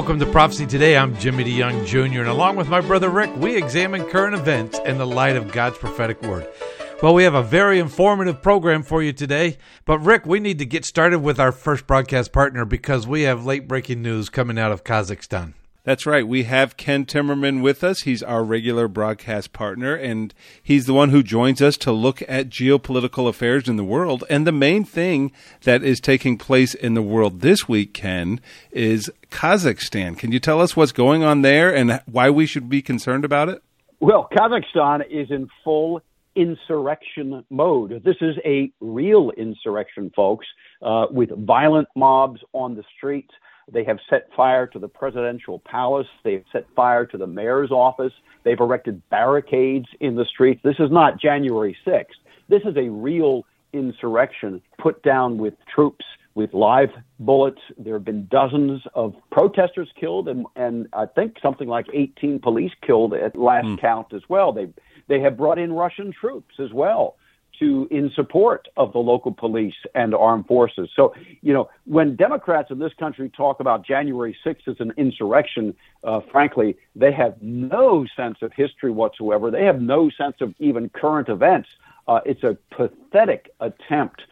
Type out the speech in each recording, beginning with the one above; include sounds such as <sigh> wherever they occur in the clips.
Welcome to Prophecy Today. I'm Jimmy DeYoung Jr., and along with my brother Rick, we examine current events in the light of God's prophetic word. Well, we have a very informative program for you today. But, Rick, we need to get started with our first broadcast partner because we have late breaking news coming out of Kazakhstan. That's right. We have Ken Timmerman with us. He's our regular broadcast partner, and he's the one who joins us to look at geopolitical affairs in the world. And the main thing that is taking place in the world this week, Ken, is Kazakhstan. Can you tell us what's going on there and why we should be concerned about it? Well, Kazakhstan is in full insurrection mode. This is a real insurrection, folks, uh, with violent mobs on the streets. They have set fire to the presidential palace. They've set fire to the mayor's office. They've erected barricades in the streets. This is not January 6th. This is a real insurrection put down with troops, with live bullets. There have been dozens of protesters killed, and, and I think something like 18 police killed at last mm. count as well. They they have brought in Russian troops as well to in support of the local police and armed forces. So, you know, when Democrats in this country talk about January 6th as an insurrection, uh, frankly, they have no sense of history whatsoever. They have no sense of even current events. Uh, it's a pathetic attempt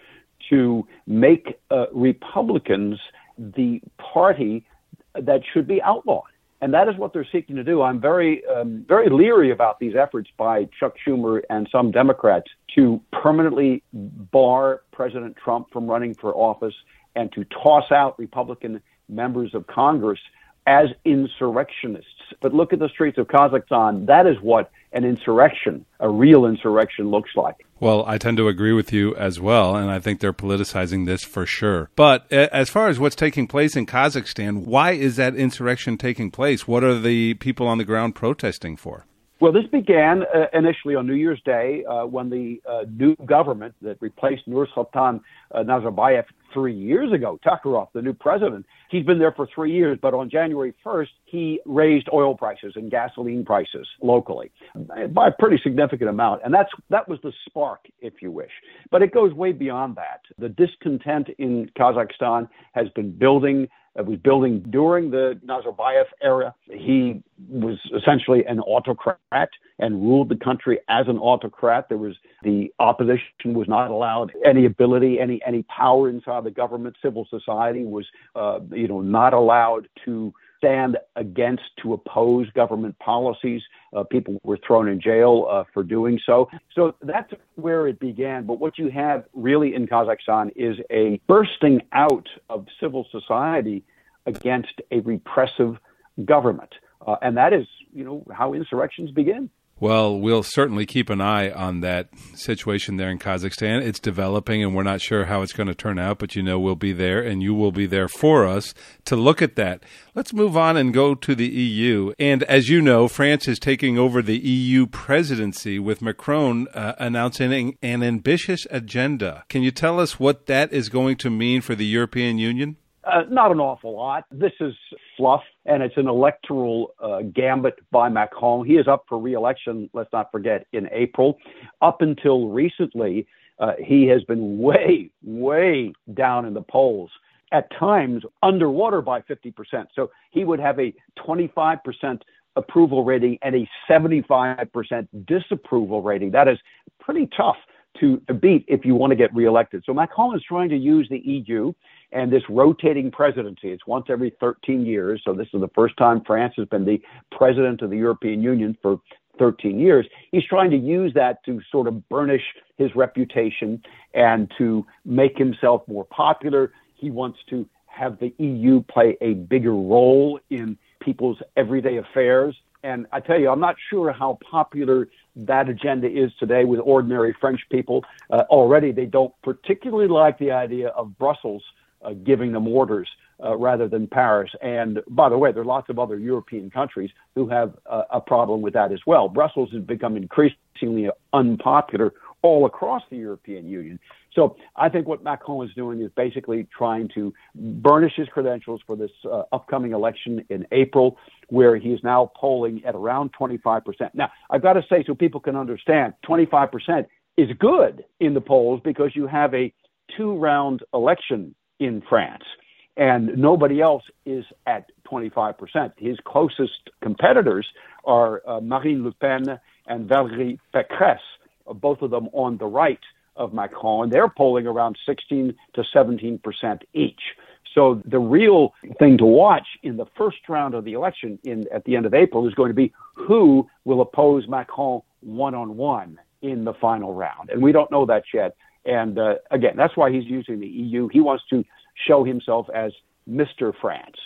to make uh, Republicans the party that should be outlawed. And that is what they're seeking to do. I'm very, um, very leery about these efforts by Chuck Schumer and some Democrats to permanently bar President Trump from running for office and to toss out Republican members of Congress as insurrectionists. But look at the streets of Kazakhstan. That is what an insurrection, a real insurrection, looks like. Well, I tend to agree with you as well, and I think they're politicizing this for sure. But as far as what's taking place in Kazakhstan, why is that insurrection taking place? What are the people on the ground protesting for? Well, this began uh, initially on New Year's Day uh, when the uh, new government that replaced Nursultan uh, Nazarbayev three years ago, Tokayev, the new president, he's been there for three years, but on January 1st, he raised oil prices and gasoline prices locally by a pretty significant amount. And that's, that was the spark, if you wish. But it goes way beyond that. The discontent in Kazakhstan has been building was building during the Nazarbayev era. He was essentially an autocrat and ruled the country as an autocrat. There was the opposition was not allowed any ability, any any power inside the government. Civil society was, uh, you know, not allowed to stand against to oppose government policies. Uh, people were thrown in jail uh, for doing so. So that's where it began. But what you have really in Kazakhstan is a bursting out of civil society against a repressive government. Uh, and that is, you know, how insurrections begin. Well, we'll certainly keep an eye on that situation there in Kazakhstan. It's developing, and we're not sure how it's going to turn out, but you know we'll be there, and you will be there for us to look at that. Let's move on and go to the EU. And as you know, France is taking over the EU presidency with Macron uh, announcing an ambitious agenda. Can you tell us what that is going to mean for the European Union? Uh, not an awful lot. This is fluff, and it's an electoral uh, gambit by Macron. He is up for re-election. Let's not forget in April. Up until recently, uh, he has been way, way down in the polls. At times, underwater by 50%. So he would have a 25% approval rating and a 75% disapproval rating. That is pretty tough to beat if you want to get reelected. So Macron is trying to use the EU and this rotating presidency. It's once every 13 years. So this is the first time France has been the president of the European Union for 13 years. He's trying to use that to sort of burnish his reputation and to make himself more popular. He wants to have the EU play a bigger role in people's everyday affairs. And I tell you, I'm not sure how popular that agenda is today with ordinary French people. Uh, already, they don't particularly like the idea of Brussels uh, giving them orders uh, rather than Paris. And by the way, there are lots of other European countries who have uh, a problem with that as well. Brussels has become increasingly unpopular all across the European Union. So I think what Macron is doing is basically trying to burnish his credentials for this uh, upcoming election in April, where he is now polling at around 25%. Now, I've got to say, so people can understand, 25% is good in the polls because you have a two round election in France. And nobody else is at 25%. His closest competitors are uh, Marine Le Pen and Valérie Pécresse, both of them on the right of Macron, they're polling around 16 to 17 percent each. So the real thing to watch in the first round of the election in at the end of April is going to be who will oppose Macron one on one in the final round, and we don't know that yet. And uh, again, that's why he's using the EU. He wants to show himself as Mr. France.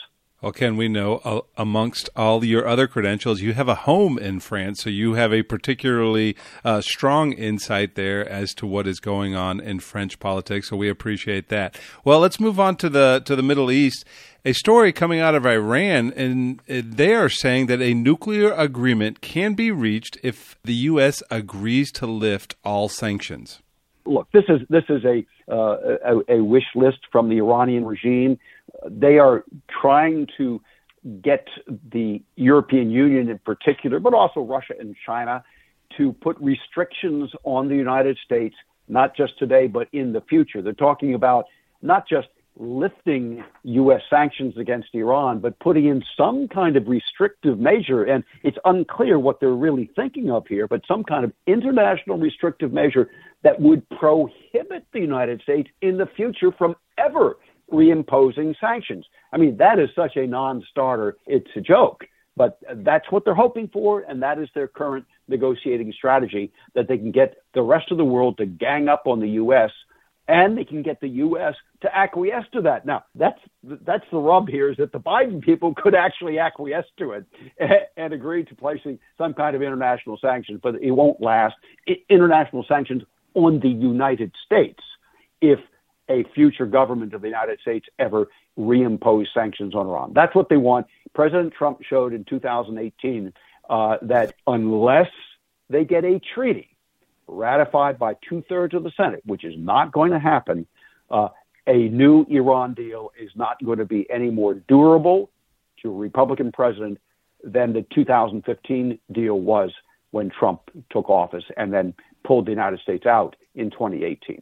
Well, Ken, we know uh, amongst all your other credentials, you have a home in France, so you have a particularly uh, strong insight there as to what is going on in French politics. So we appreciate that. Well, let's move on to the to the Middle East. A story coming out of Iran, and they are saying that a nuclear agreement can be reached if the U.S. agrees to lift all sanctions. Look, this is this is a, uh, a, a wish list from the Iranian regime they are trying to get the European Union in particular, but also Russia and China, to put restrictions on the United States, not just today, but in the future. They're talking about not just lifting U.S. sanctions against Iran, but putting in some kind of restrictive measure. And it's unclear what they're really thinking of here, but some kind of international restrictive measure that would prohibit the United States in the future from ever reimposing sanctions. I mean, that is such a non starter, it's a joke. But that's what they're hoping for, and that is their current negotiating strategy that they can get the rest of the world to gang up on the U.S. and they can get the U.S. to acquiesce to that. Now, that's that's the rub here is that the Biden people <laughs> could actually acquiesce to it <laughs> and agree to placing some kind of international sanctions, but it won't last. International sanctions on the United States if a future government of the United States ever reimpose sanctions on Iran. That's what they want. President Trump showed in 2018 uh, that unless they get a treaty ratified by two thirds of the Senate, which is not going to happen, uh, a new Iran deal is not going to be any more durable to a Republican president than the 2015 deal was when Trump took office and then pulled the United States out in 2018.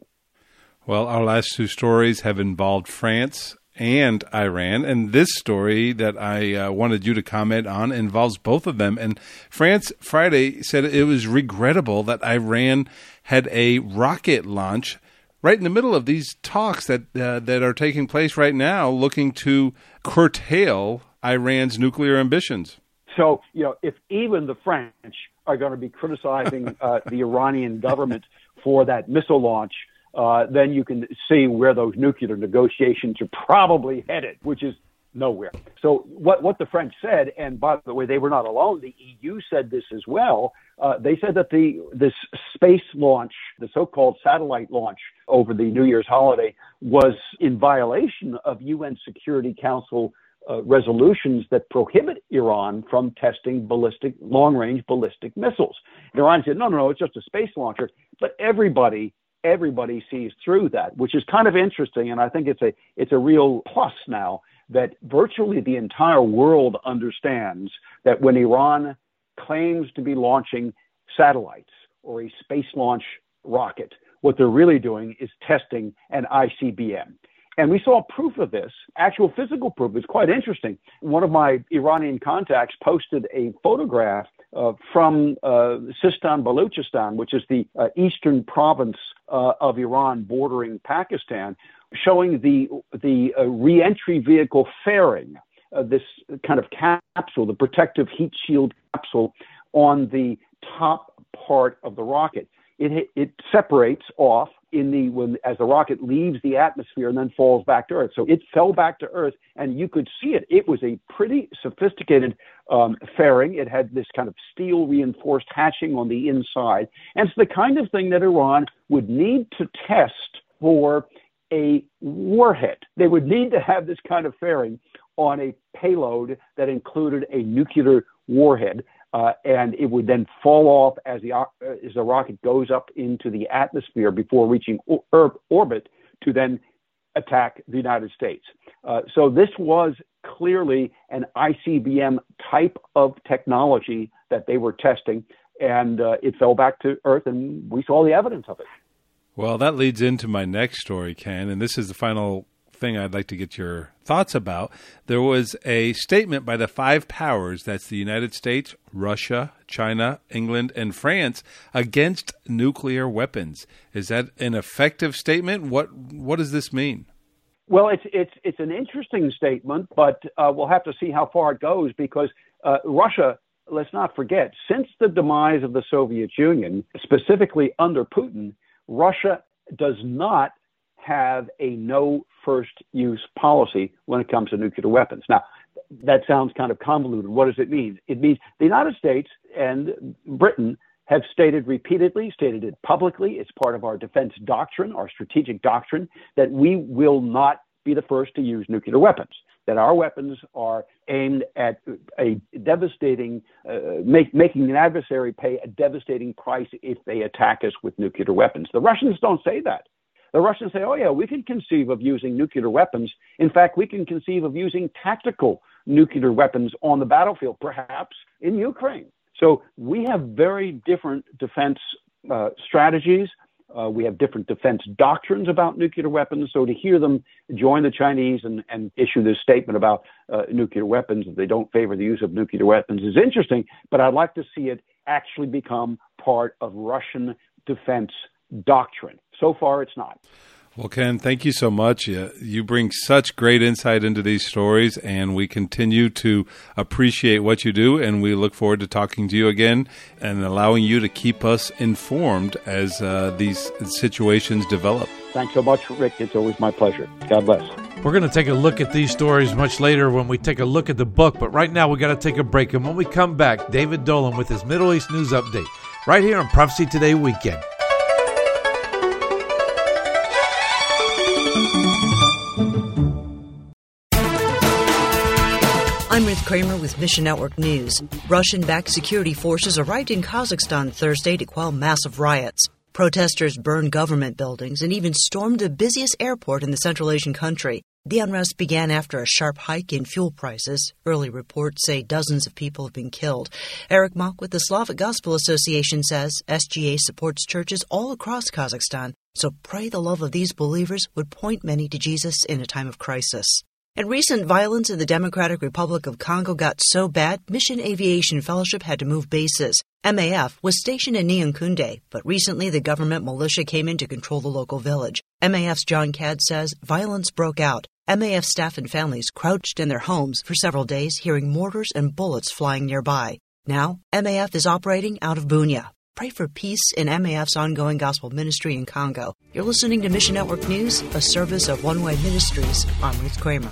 Well, our last two stories have involved France and Iran. And this story that I uh, wanted you to comment on involves both of them. And France Friday said it was regrettable that Iran had a rocket launch right in the middle of these talks that uh, that are taking place right now, looking to curtail Iran's nuclear ambitions. So, you know, if even the French are going to be criticizing uh, the Iranian government for that missile launch, uh, then you can see where those nuclear negotiations are probably headed, which is nowhere. So what what the French said, and by the way, they were not alone. The EU said this as well. Uh, they said that the this space launch, the so-called satellite launch over the New Year's holiday, was in violation of UN Security Council uh, resolutions that prohibit Iran from testing ballistic, long-range ballistic missiles. And Iran said, no, no, no, it's just a space launcher. But everybody everybody sees through that, which is kind of interesting. And I think it's a, it's a real plus now that virtually the entire world understands that when Iran claims to be launching satellites or a space launch rocket, what they're really doing is testing an ICBM. And we saw proof of this, actual physical proof. It's quite interesting. One of my Iranian contacts posted a photograph from uh, Sistan Baluchistan, which is the uh, eastern province uh, of Iran bordering Pakistan, showing the the uh, reentry vehicle fairing, uh, this kind of capsule, the protective heat shield capsule, on the top part of the rocket. It it separates off in the when as the rocket leaves the atmosphere and then falls back to Earth. So it fell back to Earth, and you could see it. It was a pretty sophisticated um, fairing. It had this kind of steel reinforced hatching on the inside, and it's the kind of thing that Iran would need to test for a warhead. They would need to have this kind of fairing on a payload that included a nuclear warhead uh, and it would then fall off as the uh, as the rocket goes up into the atmosphere before reaching or- orbit to then attack the United States. Uh, so this was clearly an ICBM type of technology that they were testing, and uh, it fell back to Earth, and we saw the evidence of it. Well, that leads into my next story, Ken, and this is the final thing I'd like to get your thoughts about. There was a statement by the five powers that's the United States, Russia, China, England, and France against nuclear weapons. Is that an effective statement? What what does this mean? Well, it's it's it's an interesting statement, but uh, we'll have to see how far it goes because uh, Russia. Let's not forget, since the demise of the Soviet Union, specifically under Putin, Russia does not have a no first use policy when it comes to nuclear weapons. Now, that sounds kind of convoluted. What does it mean? It means the United States and Britain have stated repeatedly, stated it publicly, it's part of our defense doctrine, our strategic doctrine, that we will not be the first to use nuclear weapons. That our weapons are aimed at a devastating, uh, make, making an adversary pay a devastating price if they attack us with nuclear weapons. The Russians don't say that. The Russians say, oh, yeah, we can conceive of using nuclear weapons. In fact, we can conceive of using tactical nuclear weapons on the battlefield, perhaps in Ukraine. So we have very different defense uh, strategies. Uh, we have different defense doctrines about nuclear weapons. So to hear them join the Chinese and, and issue this statement about uh, nuclear weapons, that they don't favor the use of nuclear weapons, is interesting. But I'd like to see it actually become part of Russian defense doctrine. So far, it's not. Well, Ken, thank you so much. You bring such great insight into these stories, and we continue to appreciate what you do. And we look forward to talking to you again and allowing you to keep us informed as uh, these situations develop. Thanks so much, Rick. It's always my pleasure. God bless. We're going to take a look at these stories much later when we take a look at the book, but right now we got to take a break. And when we come back, David Dolan with his Middle East News Update right here on Prophecy Today Weekend. I'm Ruth Kramer with Mission Network News. Russian backed security forces arrived in Kazakhstan Thursday to quell massive riots. Protesters burned government buildings and even stormed the busiest airport in the Central Asian country. The unrest began after a sharp hike in fuel prices. Early reports say dozens of people have been killed. Eric Mock with the Slavic Gospel Association says SGA supports churches all across Kazakhstan, so pray the love of these believers would point many to Jesus in a time of crisis. And recent violence in the Democratic Republic of Congo got so bad, Mission Aviation Fellowship had to move bases. MAF was stationed in Nyankunde, but recently the government militia came in to control the local village. MAF's John Cadd says violence broke out. MAF staff and families crouched in their homes for several days, hearing mortars and bullets flying nearby. Now, MAF is operating out of Bunia. Pray for peace in MAF's ongoing gospel ministry in Congo. You're listening to Mission Network News, a service of One Way Ministries. I'm Ruth Kramer.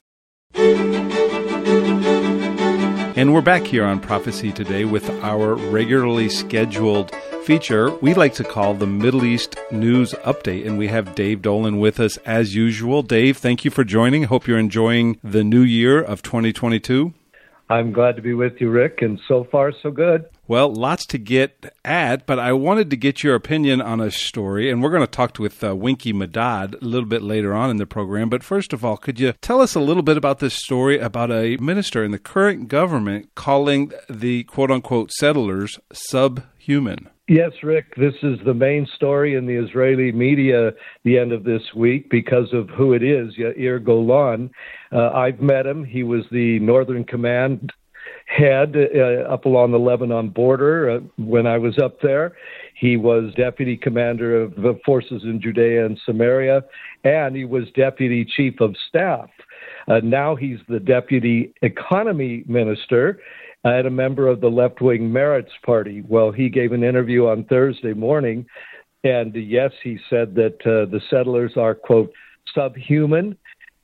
And we're back here on Prophecy Today with our regularly scheduled feature we like to call the Middle East News Update. And we have Dave Dolan with us as usual. Dave, thank you for joining. Hope you're enjoying the new year of 2022. I'm glad to be with you, Rick, and so far, so good. Well, lots to get at, but I wanted to get your opinion on a story, and we're going to talk with uh, Winky Madad a little bit later on in the program. But first of all, could you tell us a little bit about this story about a minister in the current government calling the quote unquote settlers subhuman? Yes, Rick, this is the main story in the Israeli media the end of this week because of who it is, Yair Golan. Uh, I've met him. He was the Northern Command head uh, up along the Lebanon border uh, when I was up there. He was deputy commander of the forces in Judea and Samaria, and he was deputy chief of staff. Uh, now he's the deputy economy minister and a member of the left wing Meretz Party. Well, he gave an interview on Thursday morning, and yes, he said that uh, the settlers are, quote, subhuman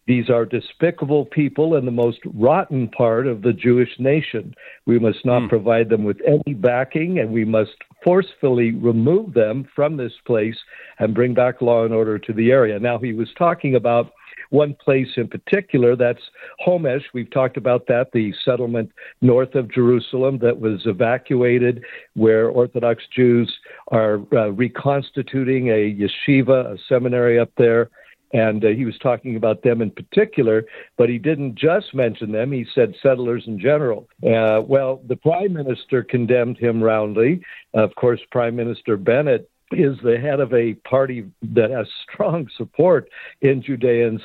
these are despicable people and the most rotten part of the Jewish nation. We must not mm. provide them with any backing, and we must forcefully remove them from this place and bring back law and order to the area. Now, he was talking about one place in particular, that's Homesh. We've talked about that, the settlement north of Jerusalem that was evacuated, where Orthodox Jews are uh, reconstituting a yeshiva, a seminary up there and uh, he was talking about them in particular, but he didn't just mention them. He said settlers in general. Uh, well, the prime minister condemned him roundly. Of course, Prime Minister Bennett is the head of a party that has strong support in Judea and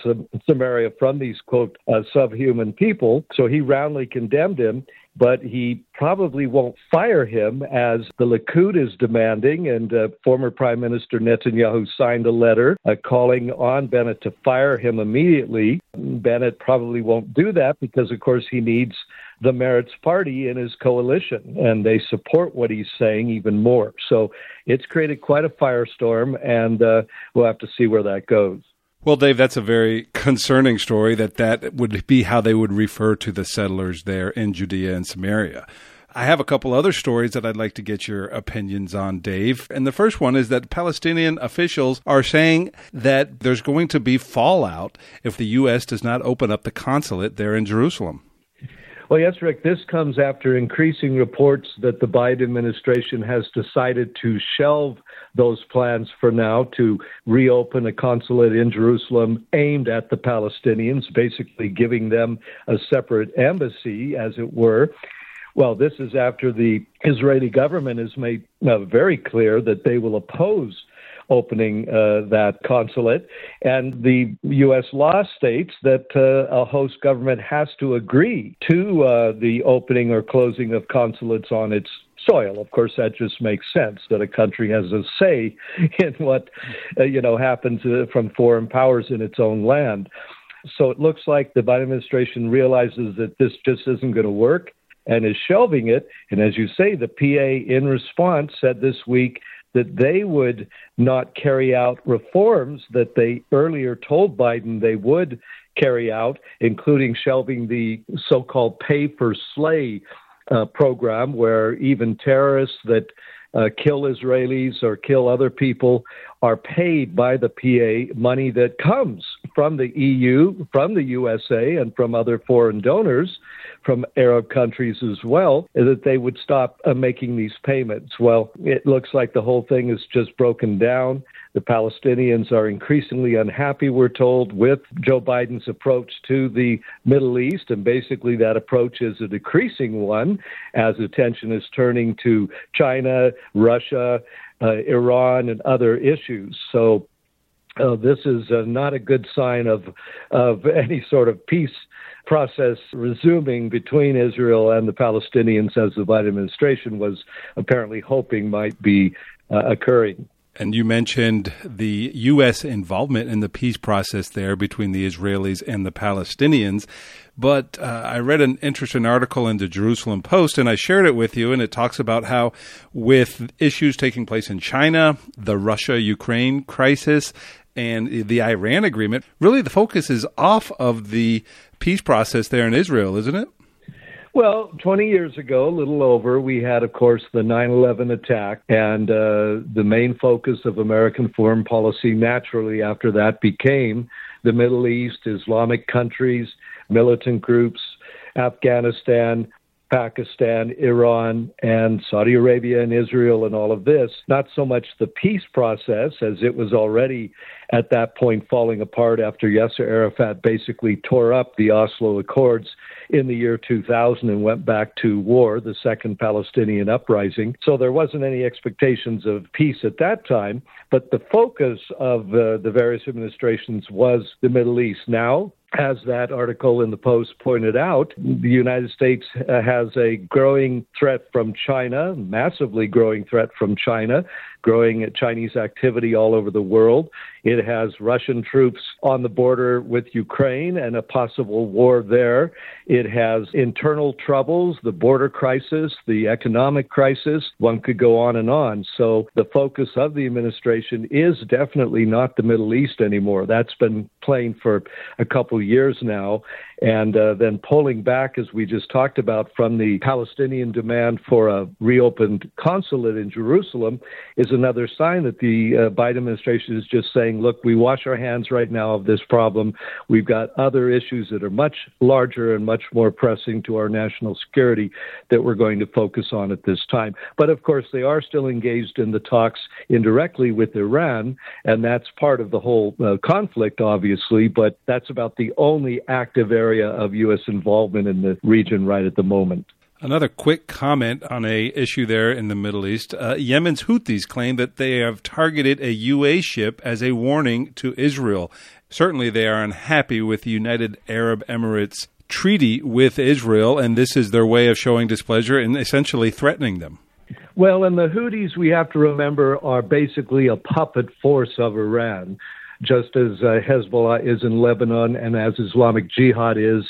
Samaria from these, quote, uh, subhuman people. So he roundly condemned him but he probably won't fire him as the Likud is demanding. And uh, former Prime Minister Netanyahu signed a letter uh, calling on Bennett to fire him immediately. Bennett probably won't do that because, of course, he needs the Meretz Party in his coalition, and they support what he's saying even more. So it's created quite a firestorm, and uh, we'll have to see where that goes. Well, Dave, that's a very concerning story that that would be how they would refer to the settlers there in Judea and Samaria. I have a couple other stories that I'd like to get your opinions on, Dave. And the first one is that Palestinian officials are saying that there's going to be fallout if the U.S. does not open up the consulate there in Jerusalem. Well, yes, Rick, this comes after increasing reports that the Biden administration has decided to shelve those plans for now to reopen a consulate in Jerusalem aimed at the Palestinians, basically giving them a separate embassy, as it were. Well, this is after the Israeli government has made uh, very clear that they will oppose opening uh, that consulate. And the U.S. law states that uh, a host government has to agree to uh, the opening or closing of consulates on its soil. Of course, that just makes sense that a country has a say <laughs> in what uh, you know happens uh, from foreign powers in its own land. So it looks like the Biden administration realizes that this just isn't going to work and is shelving it. And as you say, the PA in response said this week that they would not carry out reforms that they earlier told Biden they would carry out, including shelving the so called pay for slay uh, program where even terrorists that uh, kill Israelis or kill other people are paid by the PA money that comes from the EU, from the USA, and from other foreign donors, from Arab countries as well, that they would stop uh, making these payments. Well, it looks like the whole thing is just broken down. The Palestinians are increasingly unhappy, we're told, with Joe Biden's approach to the Middle East. And basically, that approach is a decreasing one as attention is turning to China, Russia, uh, Iran, and other issues. So, uh, this is uh, not a good sign of of <laughs> any sort of peace process resuming between Israel and the Palestinians, as the Biden administration was apparently hoping might be uh, occurring. And you mentioned the U.S. involvement in the peace process there between the Israelis and the Palestinians. But uh, I read an interesting article in the Jerusalem Post, and I shared it with you. And it talks about how, with issues taking place in China, the Russia Ukraine crisis, and the Iran agreement, really the focus is off of the peace process there in Israel, isn't it? Well, 20 years ago, a little over, we had, of course, the 9 11 attack. And uh, the main focus of American foreign policy naturally after that became the Middle East, Islamic countries, militant groups, Afghanistan, Pakistan, Iran, and Saudi Arabia and Israel and all of this, not so much the peace process, as it was already at that point falling apart after Yasser Arafat basically tore up the Oslo Accords in the year 2000 and went back to war, the second Palestinian uprising. So there wasn't any expectations of peace at that time, but the focus of uh, the various administrations was the Middle East. Now, as that article in the Post pointed out, the United States uh, has a growing threat from China, massively growing threat from China. Growing Chinese activity all over the world. It has Russian troops on the border with Ukraine and a possible war there. It has internal troubles, the border crisis, the economic crisis. One could go on and on. So the focus of the administration is definitely not the Middle East anymore. That's been plain for a couple years now. And uh, then pulling back, as we just talked about, from the Palestinian demand for a reopened consulate in Jerusalem is another sign that the uh, Biden administration is just saying, look, we wash our hands right now of this problem. We've got other issues that are much larger and much more pressing to our national security that we're going to focus on at this time. But of course, they are still engaged in the talks indirectly with Iran, and that's part of the whole uh, conflict, obviously, but that's about the only active area area of U.S. involvement in the region right at the moment. Another quick comment on a issue there in the Middle East. Uh, Yemen's Houthis claim that they have targeted a UA ship as a warning to Israel. Certainly, they are unhappy with the United Arab Emirates treaty with Israel, and this is their way of showing displeasure and essentially threatening them. Well, and the Houthis, we have to remember, are basically a puppet force of Iran just as uh, Hezbollah is in Lebanon and as Islamic Jihad is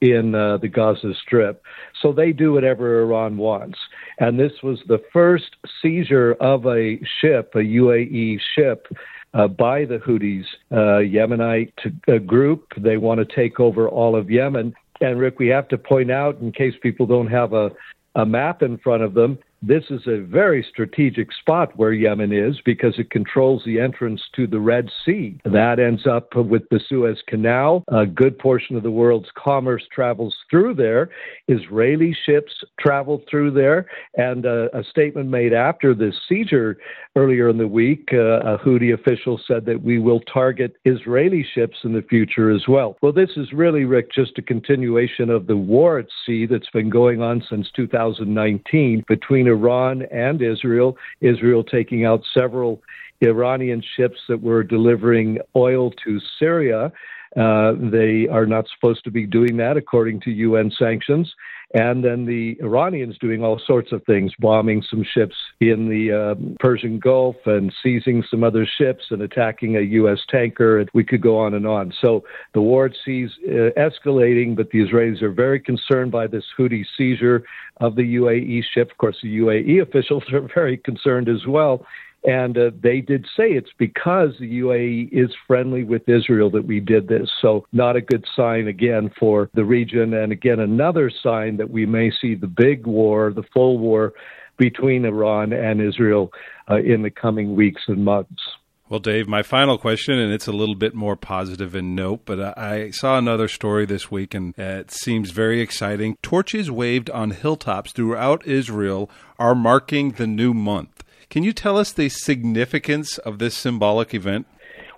in uh, the Gaza Strip. So they do whatever Iran wants. And this was the first seizure of a ship, a UAE ship. Uh, by the Houthis, uh, Yemenite uh, group. They want to take over all of Yemen. And Rick, we have to point out, in case people don't have a, a map in front of them, this is a very strategic spot where Yemen is because it controls the entrance to the Red Sea. That ends up with the Suez Canal. A good portion of the world's commerce travels through there. Israeli ships travel through there. And uh, a statement made after this seizure earlier in the week, uh, a Houthi official said that we will target Israeli ships in the future as well. Well, this is really, Rick, just a continuation of the war at sea that's been going on since 2019 between Iran and Israel, Israel taking out several Iranian ships that were delivering oil to Syria. Uh, they are not supposed to be doing that according to UN sanctions and then the Iranians doing all sorts of things, bombing some ships in the uh, Persian Gulf and seizing some other ships and attacking a U.S. tanker. We could go on and on. So the war at is uh, escalating, but the Israelis are very concerned by this Houthi seizure of the UAE ship. Of course, the UAE <laughs> officials are very concerned as well. And uh, they did say it's because the UAE is friendly with Israel that we did this. So, not a good sign again for the region. And again, another sign that we may see the big war, the full war between Iran and Israel uh, in the coming weeks and months. Well, Dave, my final question, and it's a little bit more positive in note, but I saw another story this week, and it seems very exciting. Torches waved on hilltops throughout Israel are marking the new month. Can you tell us the significance of this symbolic event?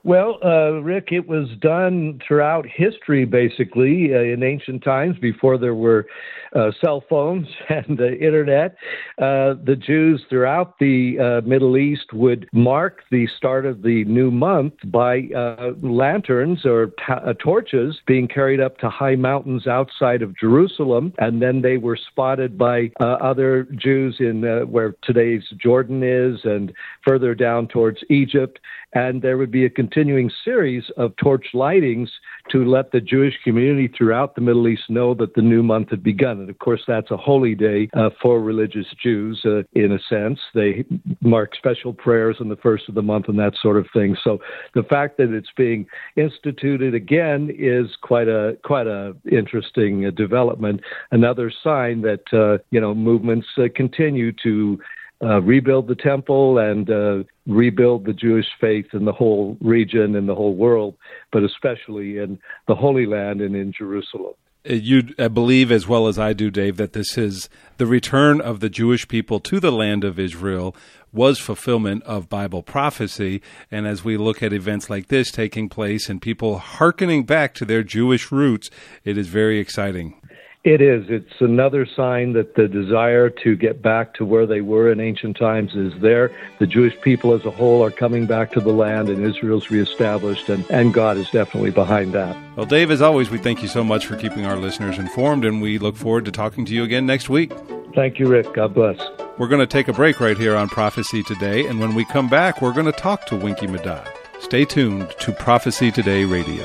Well, uh, Rick, it was done throughout history, basically, uh, in ancient times before there were uh, cell phones <laughs> and the internet. Uh, the Jews throughout the uh, Middle East would mark the start of the new month by uh, lanterns or t- torches being carried up to high mountains outside of Jerusalem, and then they were spotted by other Jews in where today's Jordan is and further down towards Egypt and there would be a continuing series of torch lightings to let the Jewish community throughout the Middle East know that the new month had begun. And of course, that's a holy day uh, for religious Jews, uh, in a sense. They mark special prayers on the first of the month and that sort of thing. So the fact that it's being instituted again is quite a quite a interesting uh, development. Another sign that uh, you know movements uh, continue to uh, rebuild the temple and uh, rebuild the Jewish faith in the whole region and the whole world, but especially in the Holy Land and in Jerusalem. Uh, you believe, as well as I do, Dave, that this is the return of the Jewish people to the land of Israel was fulfillment of Bible prophecy. And as we look at events like this taking place and people hearkening back to their Jewish roots, it is very exciting. It is. It's another sign that the desire to get back to where they were in ancient times is there. The Jewish people as a whole are coming back to the land, and Israel's reestablished, and, and God is definitely behind that. Well, Dave, as always, we thank you so much for keeping our listeners informed, and we look forward to talking to you again next week. Thank you, Rick. God bless. We're going to take a break right here on Prophecy Today, and when we come back, we're going to talk to Winky Madad. Stay tuned to Prophecy Today Radio.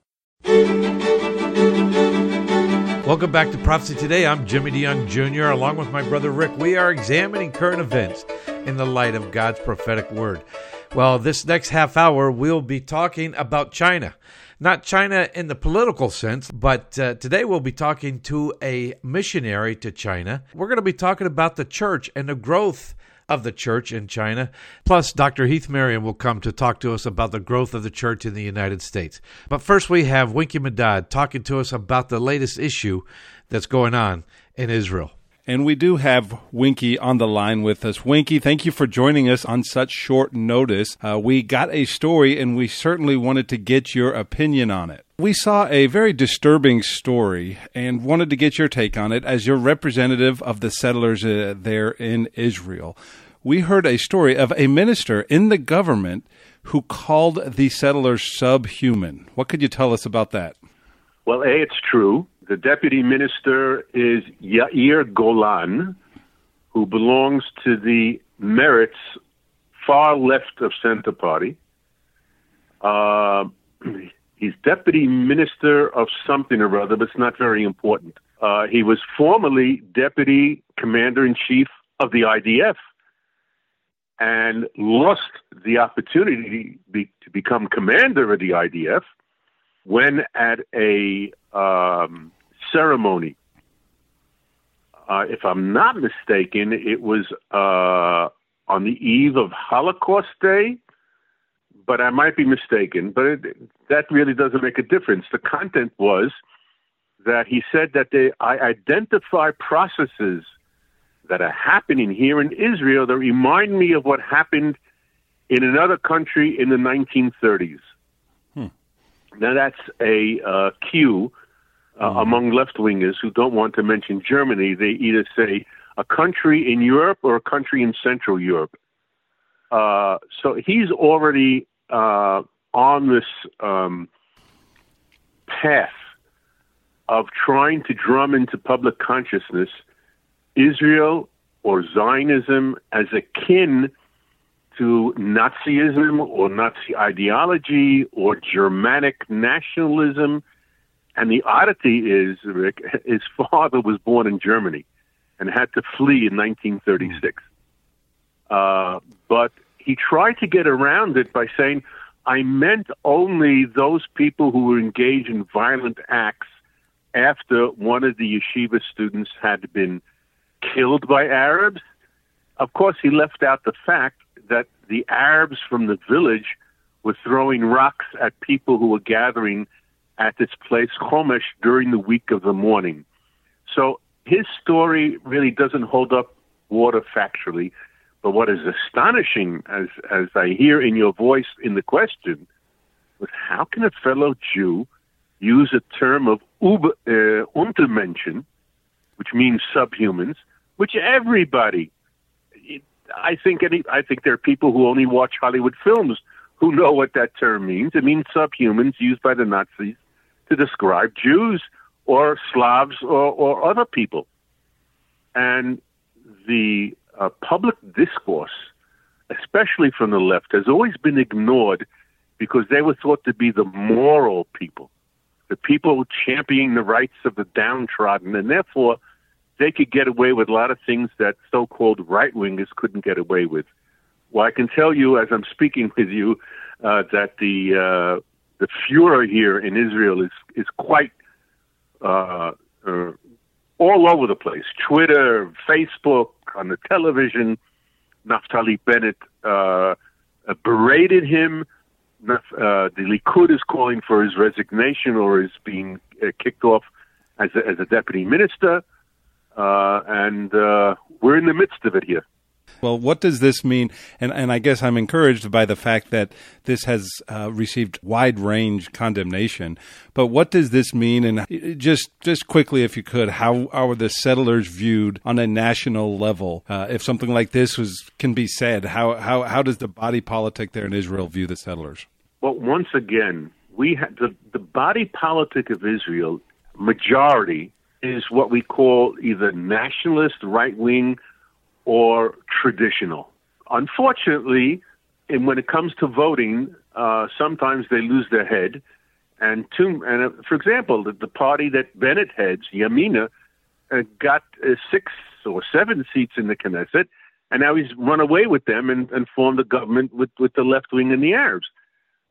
Welcome back to Prophecy Today. I'm Jimmy DeYoung Jr. along with my brother Rick. We are examining current events in the light of God's prophetic word. Well, this next half hour, we'll be talking about China. Not China in the political sense, but uh, today we'll be talking to a missionary to China. We're going to be talking about the church and the growth of the church in China. Plus, Dr. Heath Marion will come to talk to us about the growth of the church in the United States. But first, we have Winky Madad talking to us about the latest issue that's going on in Israel. And we do have Winky on the line with us. Winky, thank you for joining us on such short notice. Uh, we got a story and we certainly wanted to get your opinion on it. We saw a very disturbing story and wanted to get your take on it as your representative of the settlers uh, there in Israel we heard a story of a minister in the government who called the settlers subhuman. What could you tell us about that? Well, A, it's true. The deputy minister is Yair Golan, who belongs to the Meretz far left of center party. Uh, <clears throat> he's deputy minister of something or other, but it's not very important. Uh, he was formerly deputy commander in chief of the IDF and lost the opportunity to become commander of the IDF when at a um, ceremony. Uh, if I'm not mistaken, it was uh, on the eve of Holocaust Day, but I might be mistaken. But it, that really doesn't make a difference. The content was that he said that they, I identify processes that are happening here in Israel that remind me of what happened in another country in the 1930s. Hmm. Now, that's a uh, cue uh, mm. among left wingers who don't want to mention Germany. They either say a country in Europe or a country in Central Europe. Uh, so he's already uh, on this um, path of trying to drum into public consciousness Israel or Zionism as akin to Nazism or Nazi ideology or Germanic nationalism. And the oddity is, Rick, his father was born in Germany and had to flee in 1936. Uh, but he tried to get around it by saying, I meant only those people who were engaged in violent acts after one of the yeshiva students had been killed by Arabs. Of course, he left out the fact that the Arabs from the village were throwing rocks at people who were gathering at this place, Chomesh, during the week of the mourning. So his story really doesn't hold up water factually. But what is astonishing, as, as I hear in your voice in the question, was how can a fellow Jew use a term of Uber, uh, Untermenschen, which means subhumans, which everybody, I think, any, I think there are people who only watch Hollywood films who know what that term means. It means subhumans used by the Nazis to describe Jews or Slavs or, or other people. And the uh, public discourse, especially from the left, has always been ignored because they were thought to be the moral people, the people championing the rights of the downtrodden, and therefore they could get away with a lot of things that so-called right wingers couldn't get away with. Well, I can tell you as I'm speaking with you uh, that the uh, the furor here in Israel is is quite uh, uh, all over the place. Twitter, Facebook, on the television. Naftali Bennett uh, uh, berated him. Uh, the Likud is calling for his resignation or is being uh, kicked off as a, as a deputy minister, uh, and we're in the midst of it here. Well, what does this mean? And and I guess I'm encouraged by the fact that this has uh, received wide range condemnation. But what does this mean? And just just quickly, if you could, how are the settlers viewed on a national level? Uh, if something like this was can be said, how how how does the body politic there in Israel view the settlers? Well, once again, we have the the body politic of Israel majority is what we call either nationalist right wing or traditional. Unfortunately, and when it comes to voting, uh, sometimes they lose their head. And, to, and uh, for example, the, the, party that Bennett heads, Yamina, uh, got uh, six or seven seats in the Knesset, and now he's run away with them and, and formed a government with, with the left wing and the Arabs.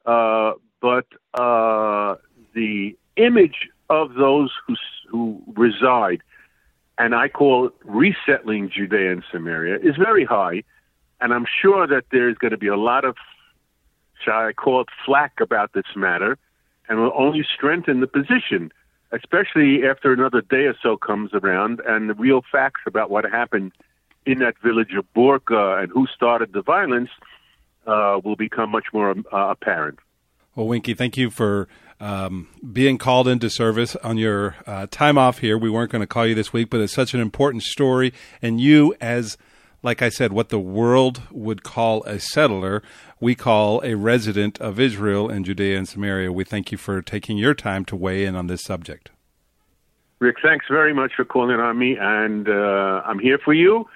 Uh, but uh, the image of those who who reside and I call resettling Judea and Samaria, is very high. And I'm sure that there's going to be a lot of, shall I call it, flack about this matter, and will only strengthen the position, especially after another day or so comes around and the real facts about what happened in that village of Borka and who started the violence uh, will become much more uh, apparent. Well, Winky, thank you for um, being called into service on your uh, time off here. We weren't going to call you this week, but it's such an important story. And you, as like I said, what the world would call a settler, we call a resident of Israel and Judea and Samaria. We thank you for taking your time to weigh in on this subject. Rick, thanks very much for calling on me, and uh, I'm here for you.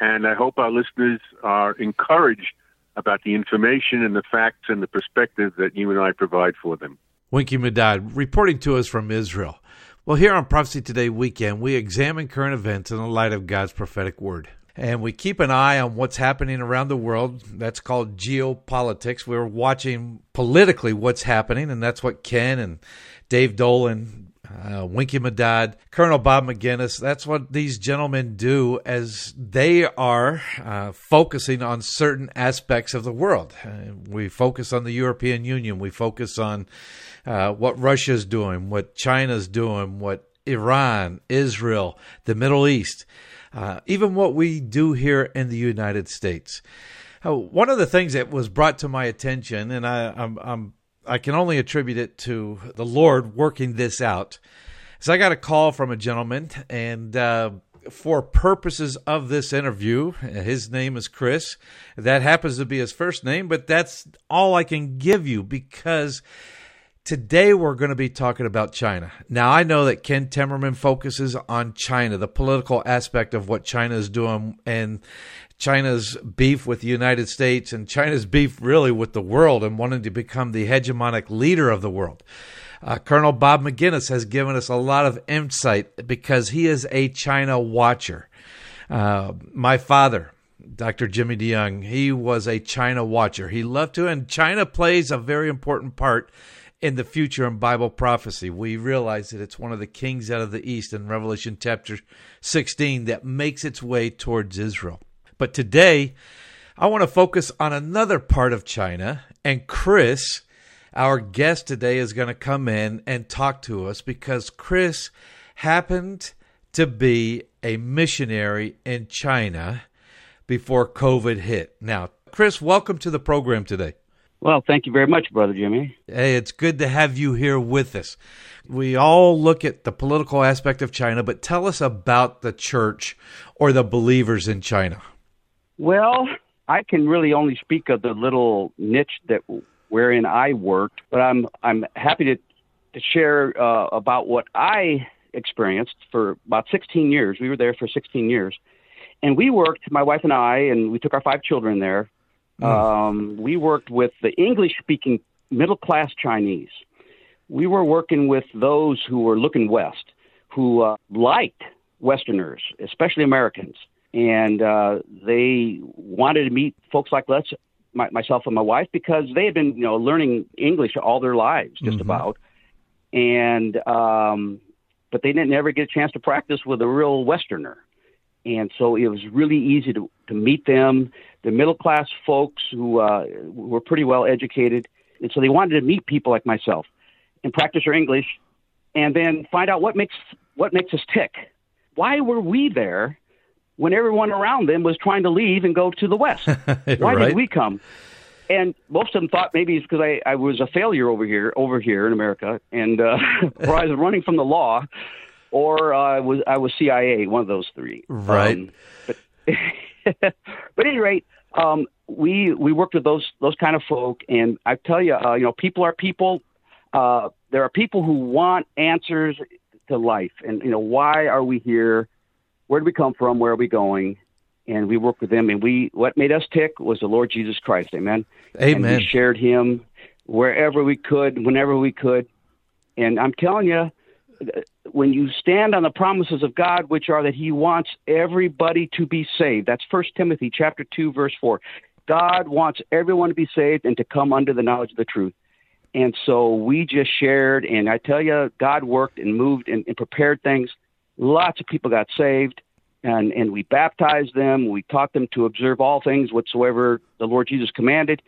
And I hope our listeners are encouraged about the information and the facts and the perspective that you and I provide for them. Winky Medad, reporting to us from Israel. Well, here on Prophecy Today weekend, we examine current events in the light of God's prophetic word. And we keep an eye on what's happening around the world. That's called geopolitics. We're watching politically what's happening, and that's what Ken and Dave Dolan uh, Winky Medad, Colonel Bob Maginnis. That's what these gentlemen do as they are uh, focusing on certain aspects of the world. Uh, we focus on the European Union. We focus on uh, what Russia's doing, what China's doing, what Iran, Israel, the Middle East, uh, even what we do here in the United States. Uh, one of the things that was brought to my attention, and I, I'm, I'm I can only attribute it to the Lord working this out. is I got a call from a gentleman, and uh, for purposes of this interview, his name is Chris. That happens to be his first name, but that's all I can give you because today we're going to be talking about China. Now, I know that Ken Timmerman focuses on China, the political aspect of what China is doing, and China's beef with the United States and China's beef really with the world and wanting to become the hegemonic leader of the world. Uh, Colonel Bob Maginnis has given us a lot of insight because he is a China watcher. Uh, my father, Dr. Jimmy DeYoung, he was a China watcher. He loved to, and China plays a very important part in the future in Bible prophecy. We realize that it's one of the kings out of the east in Revelation chapter 16 that makes its way towards Israel. But today, I want to focus on another part of China. And Chris, our guest today, is going to come in and talk to us because Chris happened to be a missionary in China before COVID hit. Now, Chris, welcome to the program today. Well, thank you very much, Brother Jimmy. Hey, it's good to have you here with us. We all look at the political aspect of China, but tell us about the church or the believers in China. Well, I can really only speak of the little niche that wherein I worked, but I'm I'm happy to to share uh, about what I experienced for about 16 years. We were there for 16 years, and we worked. My wife and I, and we took our five children there. Mm. Um, we worked with the English-speaking middle-class Chinese. We were working with those who were looking west, who uh, liked Westerners, especially Americans, and uh, they wanted to meet folks like us, my, myself and my wife, because they had been, you know, learning English all their lives, just Mm-hmm. about, and um, but they didn't ever get a chance to practice with a real Westerner, and so it was really easy to to meet them. The middle class folks who uh, were pretty well educated, and so they wanted to meet people like myself and practice their English, and then find out what makes what makes us tick. Why were we there when everyone around them was trying to leave and go to the West? <laughs> Why Right. did we come? And most of them thought maybe it's because I, I was a failure over here, over here in America, and uh, <laughs> or I was running from the law, or uh, I was I was CIA, one of those three. Right. Um, but, <laughs> but at any rate, um, we we worked with those those kind of folk, and I tell you, uh, you know, people are people. Uh, there are people who want answers to life, and you know, why are we here? Where do we come from? Where are we going? And we work with them, and we what made us tick was the Lord Jesus Christ. Amen. And Amen. we shared Him wherever we could, whenever we could. And I'm telling you, when you stand on the promises of God, which are that He wants everybody to be saved. That's First Timothy chapter two, verse four. God wants everyone to be saved and to come under the knowledge of the truth. And so we just shared, and I tell you, God worked and moved and, and prepared things. Lots of people got saved, and, and we baptized them. We taught them to observe all things whatsoever the Lord Jesus commanded.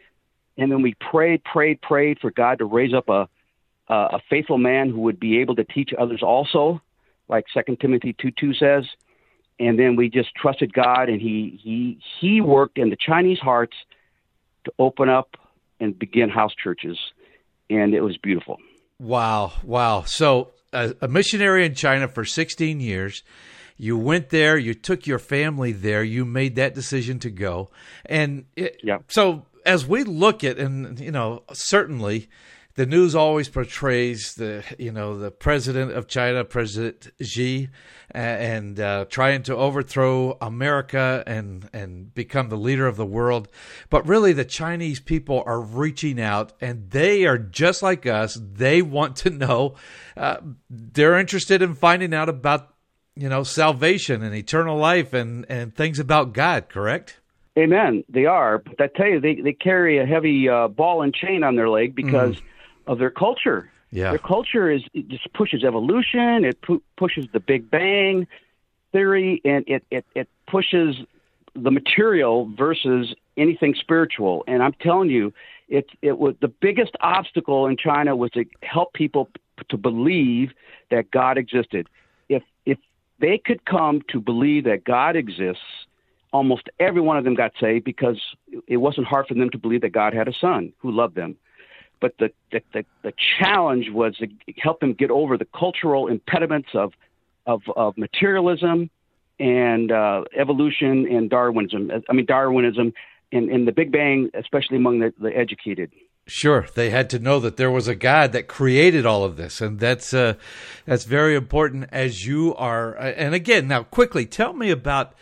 And then we prayed, prayed, prayed for God to raise up a, a, a faithful man who would be able to teach others also, like Second Timothy 2 2 says. And then we just trusted God, and he, he, he worked in the Chinese hearts to open up and begin house churches. And it was beautiful. Wow, wow. So, a, a missionary in China for 16 years. You went there, you took your family there, you made that decision to go. And it, Yeah. so, as we look at, and, you know, certainly the news always portrays the, you know, the president of China, President Xi, and uh, trying to overthrow America and, and become the leader of the world. But really, the Chinese people are reaching out and they are just like us. They want to know, uh, they're interested in finding out about, you know, salvation and eternal life and, and things about God, correct? Amen. They are, but I tell you, they they carry a heavy uh, ball and chain on their leg because of their culture. Yeah. Their culture is it just pushes evolution. It pu- pushes the Big Bang theory, and it it it pushes the material versus anything spiritual. And I'm telling you, it it was the biggest obstacle in China was to help people p- to believe that God existed. If if they could come to believe that God exists, almost every one of them got saved because it wasn't hard for them to believe that God had a son who loved them. But the the, the, the challenge was to help them get over the cultural impediments of of, of materialism and uh, evolution and Darwinism. I mean Darwinism and, and the Big Bang, especially among the, the educated. Sure, they had to know that there was a God that created all of this, and that's uh, that's very important. As you are, and again, now quickly, tell me about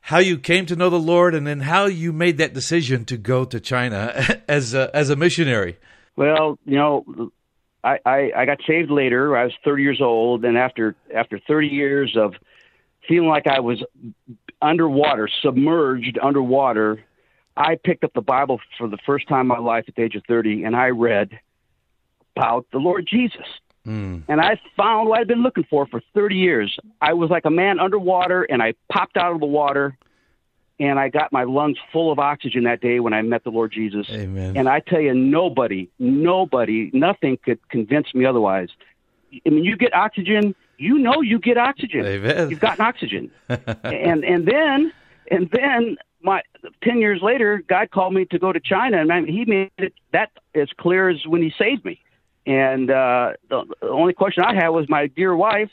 how you came to know the Lord, and then how you made that decision to go to China <laughs> as a, as a missionary. Well, you know, I, I, I got saved later. I was 30 years old, and after after 30 years of feeling like I was underwater, submerged underwater, I picked up the Bible for the first time in my life at the age of 30, and I read about the Lord Jesus. Hmm. And I found what I'd been looking for for 30 years. I was like a man underwater, and I popped out of the water, and I got my lungs full of oxygen that day when I met the Lord Jesus. Amen. And I tell you, nobody, nobody, nothing could convince me otherwise. I mean, you get oxygen, you know you get oxygen. Amen. You've gotten oxygen. <laughs> and and then and then my ten years later, God called me to go to China, and I, He made it that as clear as when He saved me. And uh, the, the only question I had was my dear wife,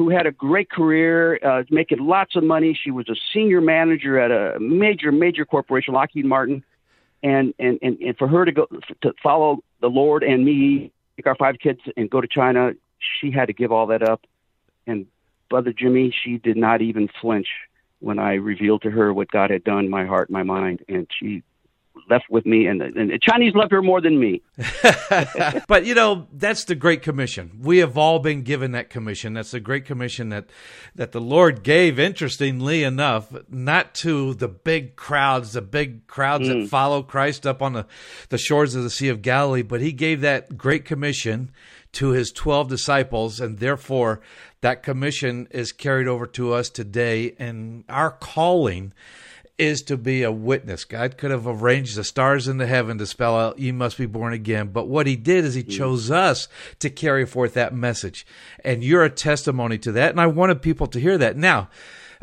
who had a great career, uh, making lots of money. She was a senior manager at a major, major corporation, Lockheed Martin. And, and, and, and for her to go to follow the Lord and me, take our five kids and go to China, she had to give all that up. And Brother Jimmy, she did not even flinch when I revealed to her what God had done in my heart my mind. And she left with me, and, and the Chinese love her more than me. <laughs> but you know that's the Great Commission. We have all been given that commission. That's the Great Commission that that the Lord gave. Interestingly enough, not to the big crowds, the big crowds mm. that follow Christ up on the the shores of the Sea of Galilee, but He gave that Great Commission to His twelve disciples, and therefore that commission is carried over to us today, and our calling is to be a witness. God could have arranged the stars in the heaven to spell out, you must be born again. But what he did is he mm. chose us to carry forth that message. And you're a testimony to that. And I wanted people to hear that. Now,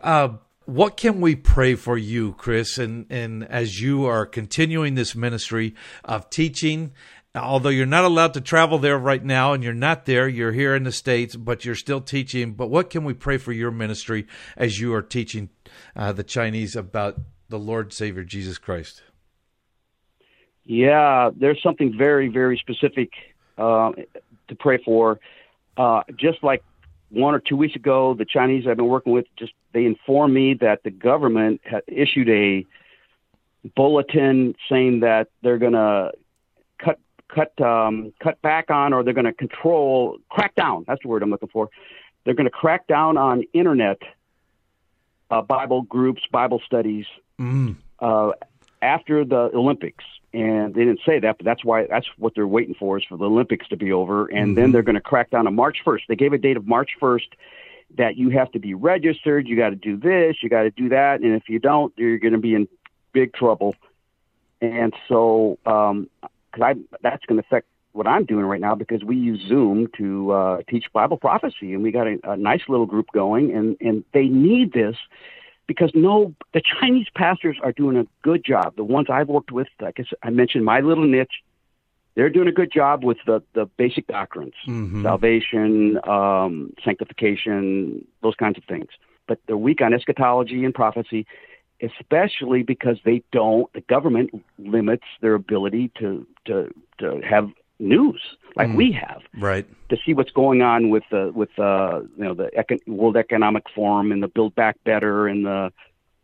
uh, what can we pray for you, Chris, and, and as you are continuing this ministry of teaching although you're not allowed to travel there right now and you're not there, you're here in the States, but you're still teaching. But what can we pray for your ministry as you are teaching uh, the Chinese about the Lord Savior Jesus Christ? Yeah, there's something very, very specific uh, to pray for. Uh, just like one or two weeks ago, the Chinese I've been working with just they informed me that the government had issued a bulletin saying that they're going to cut cut um, cut back on, or they're going to control, crack down. That's the word I'm looking for. They're going to crack down on internet uh, Bible groups, Bible studies mm. uh, after the Olympics. And they didn't say that, but that's why that's what they're waiting for is for the Olympics to be over, and mm-hmm. then they're going to crack down on March 1st. They gave a date of March 1st that you have to be registered, you got to do this, you got to do that, and if you don't, you're going to be in big trouble. And so, um, because I that's going to affect what I'm doing right now because we use Zoom to uh, teach Bible prophecy, and we got a, a nice little group going, and and they need this because no, the Chinese pastors are doing a good job. The ones I've worked with, like I mentioned, my little niche, they're doing a good job with the the basic doctrines, mm-hmm. salvation, um, sanctification, those kinds of things. But they're weak on eschatology and prophecy, especially because they don't. The government limits their ability to to to have news like mm. we have, right? To see what's going on with the with uh, you know the Econ- World Economic Forum and the Build Back Better and the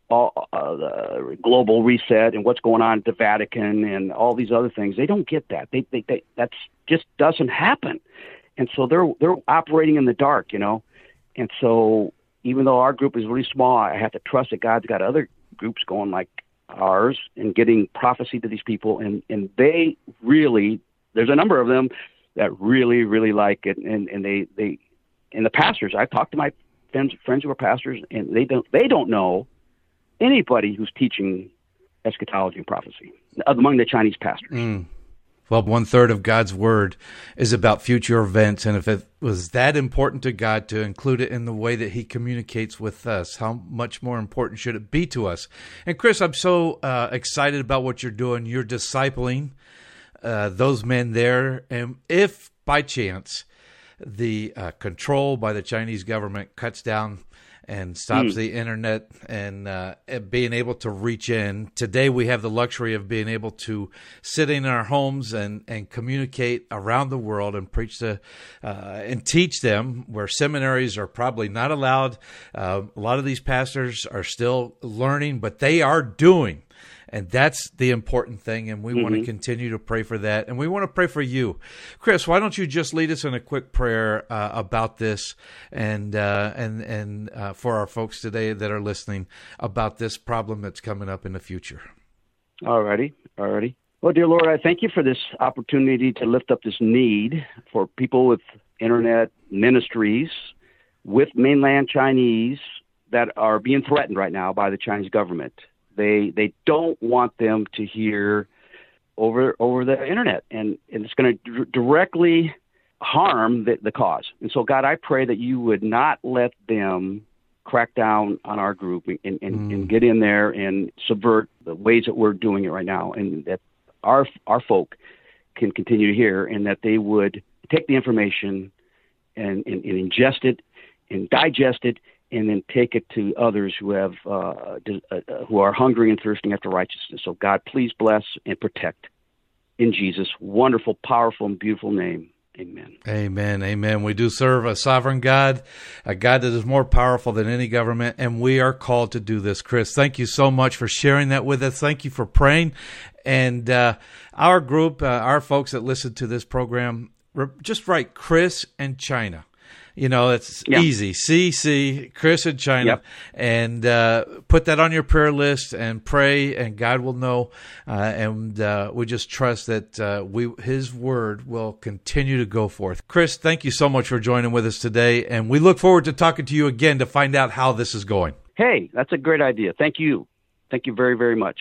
all, uh, the global reset and what's going on at the Vatican and all these other things. They don't get that. They, they, they that's just doesn't happen. And so they're they're operating in the dark, you know. And so even though our group is really small, I have to trust that God's got other groups going like ours and getting prophecy to these people and and they really there's a number of them that really really like it and and they they and the pastors I've talked to my friends friends who are pastors and they don't they don't know anybody who's teaching eschatology and prophecy among the Chinese pastors. Mm. Well, one third of God's word is about future events. And if it was that important to God to include it in the way that he communicates with us, how much more important should it be to us? And Chris, I'm so uh, excited about what you're doing. You're discipling uh, those men there. And if by chance the uh, control by the Chinese government cuts down and stops mm. the internet and uh, being able to reach in. Today, we have the luxury of being able to sit in our homes and, and communicate around the world and preach to uh, and teach them where seminaries are probably not allowed. Uh, a lot of these pastors are still learning, but they are doing and that's the important thing. And we mm-hmm. want to continue to pray for that. And we want to pray for you. Chris, why don't you just lead us in a quick prayer uh, about this and, uh, and, and uh, for our folks today that are listening about this problem that's coming up in the future? All righty. All righty. Well, dear Lord, I thank you for this opportunity to lift up this need for people with internet ministries with mainland Chinese that are being threatened right now by the Chinese government. They they don't want them to hear over over the internet, and, and it's going to d- directly harm the, the cause. And so, God, I pray that you would not let them crack down on our group and, and, mm. and get in there and subvert the ways that we're doing it right now, and that our our folk can continue to hear, and that they would take the information and, and, and ingest it and digest it and then take it to others who have uh, uh, uh, who are hungry and thirsting after righteousness. So God, please bless and protect in Jesus' wonderful, powerful, and beautiful name. Amen. Amen. Amen. We do serve a sovereign God, a God that is more powerful than any government, and we are called to do this. Chris, thank you so much for sharing that with us. Thank you for praying. And uh, our group, uh, our folks that listen to this program, just write Chris and China you know, it's yep. easy. CC, Chris in China, yep. and uh, put that on your prayer list and pray, and God will know. Uh, and uh, we just trust that uh, we His word will continue to go forth. Chris, thank you so much for joining with us today, and we look forward to talking to you again to find out how this is going. Hey, that's a great idea. Thank you. Thank you very, very much.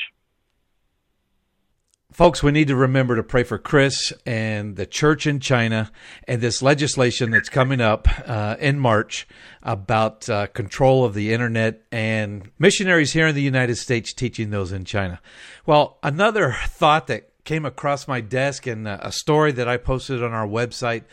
Folks, we need to remember to pray for Chris and the church in China and this legislation that's coming up uh, in March about uh, control of the internet and missionaries here in the United States teaching those in China. Well, another thought that came across my desk in a story that I posted on our website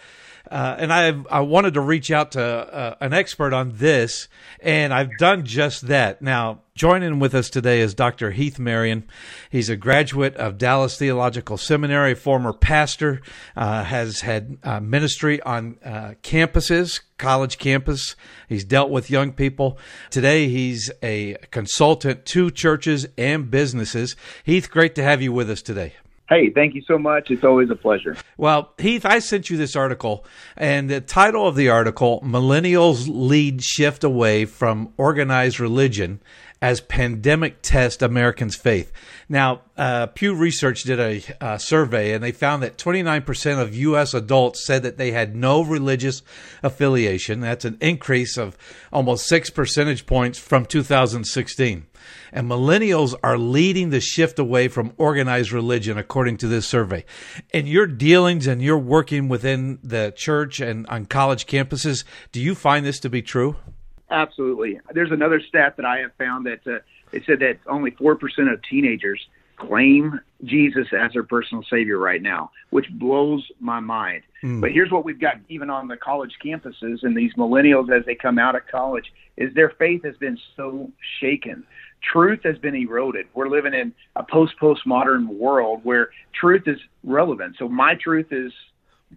uh, and I I wanted to reach out to uh, an expert on this, and I've done just that. Now, joining with us today is Dr. Heath Marion. He's a graduate of Dallas Theological Seminary, former pastor, uh, has had uh, ministry on uh, campuses, college campus. He's dealt with young people. Today, he's a consultant to churches and businesses. Heath, great to have you with us today. Hey, thank you so much. It's always a pleasure. Well, Heath, I sent you this article, and the title of the article Millennials Lead Shift Away from Organized Religion as Pandemic Test Americans' Faith. Now, uh, Pew Research did a uh, survey, and they found that 29% of U.S. adults said that they had no religious affiliation. That's an increase of almost six percentage points from 2016. And millennials are leading the shift away from organized religion, according to this survey. In your dealings and your working within the church and on college campuses, do you find this to be true? Absolutely. There's another stat that I have found that uh, they said that only 4% of teenagers claim Jesus as their personal savior right now, which blows my mind. Mm. But here's what we've got even on the college campuses and these millennials as they come out of college is their faith has been so shaken truth has been eroded. We're living in a post postmodern world where truth is relevant. So my truth is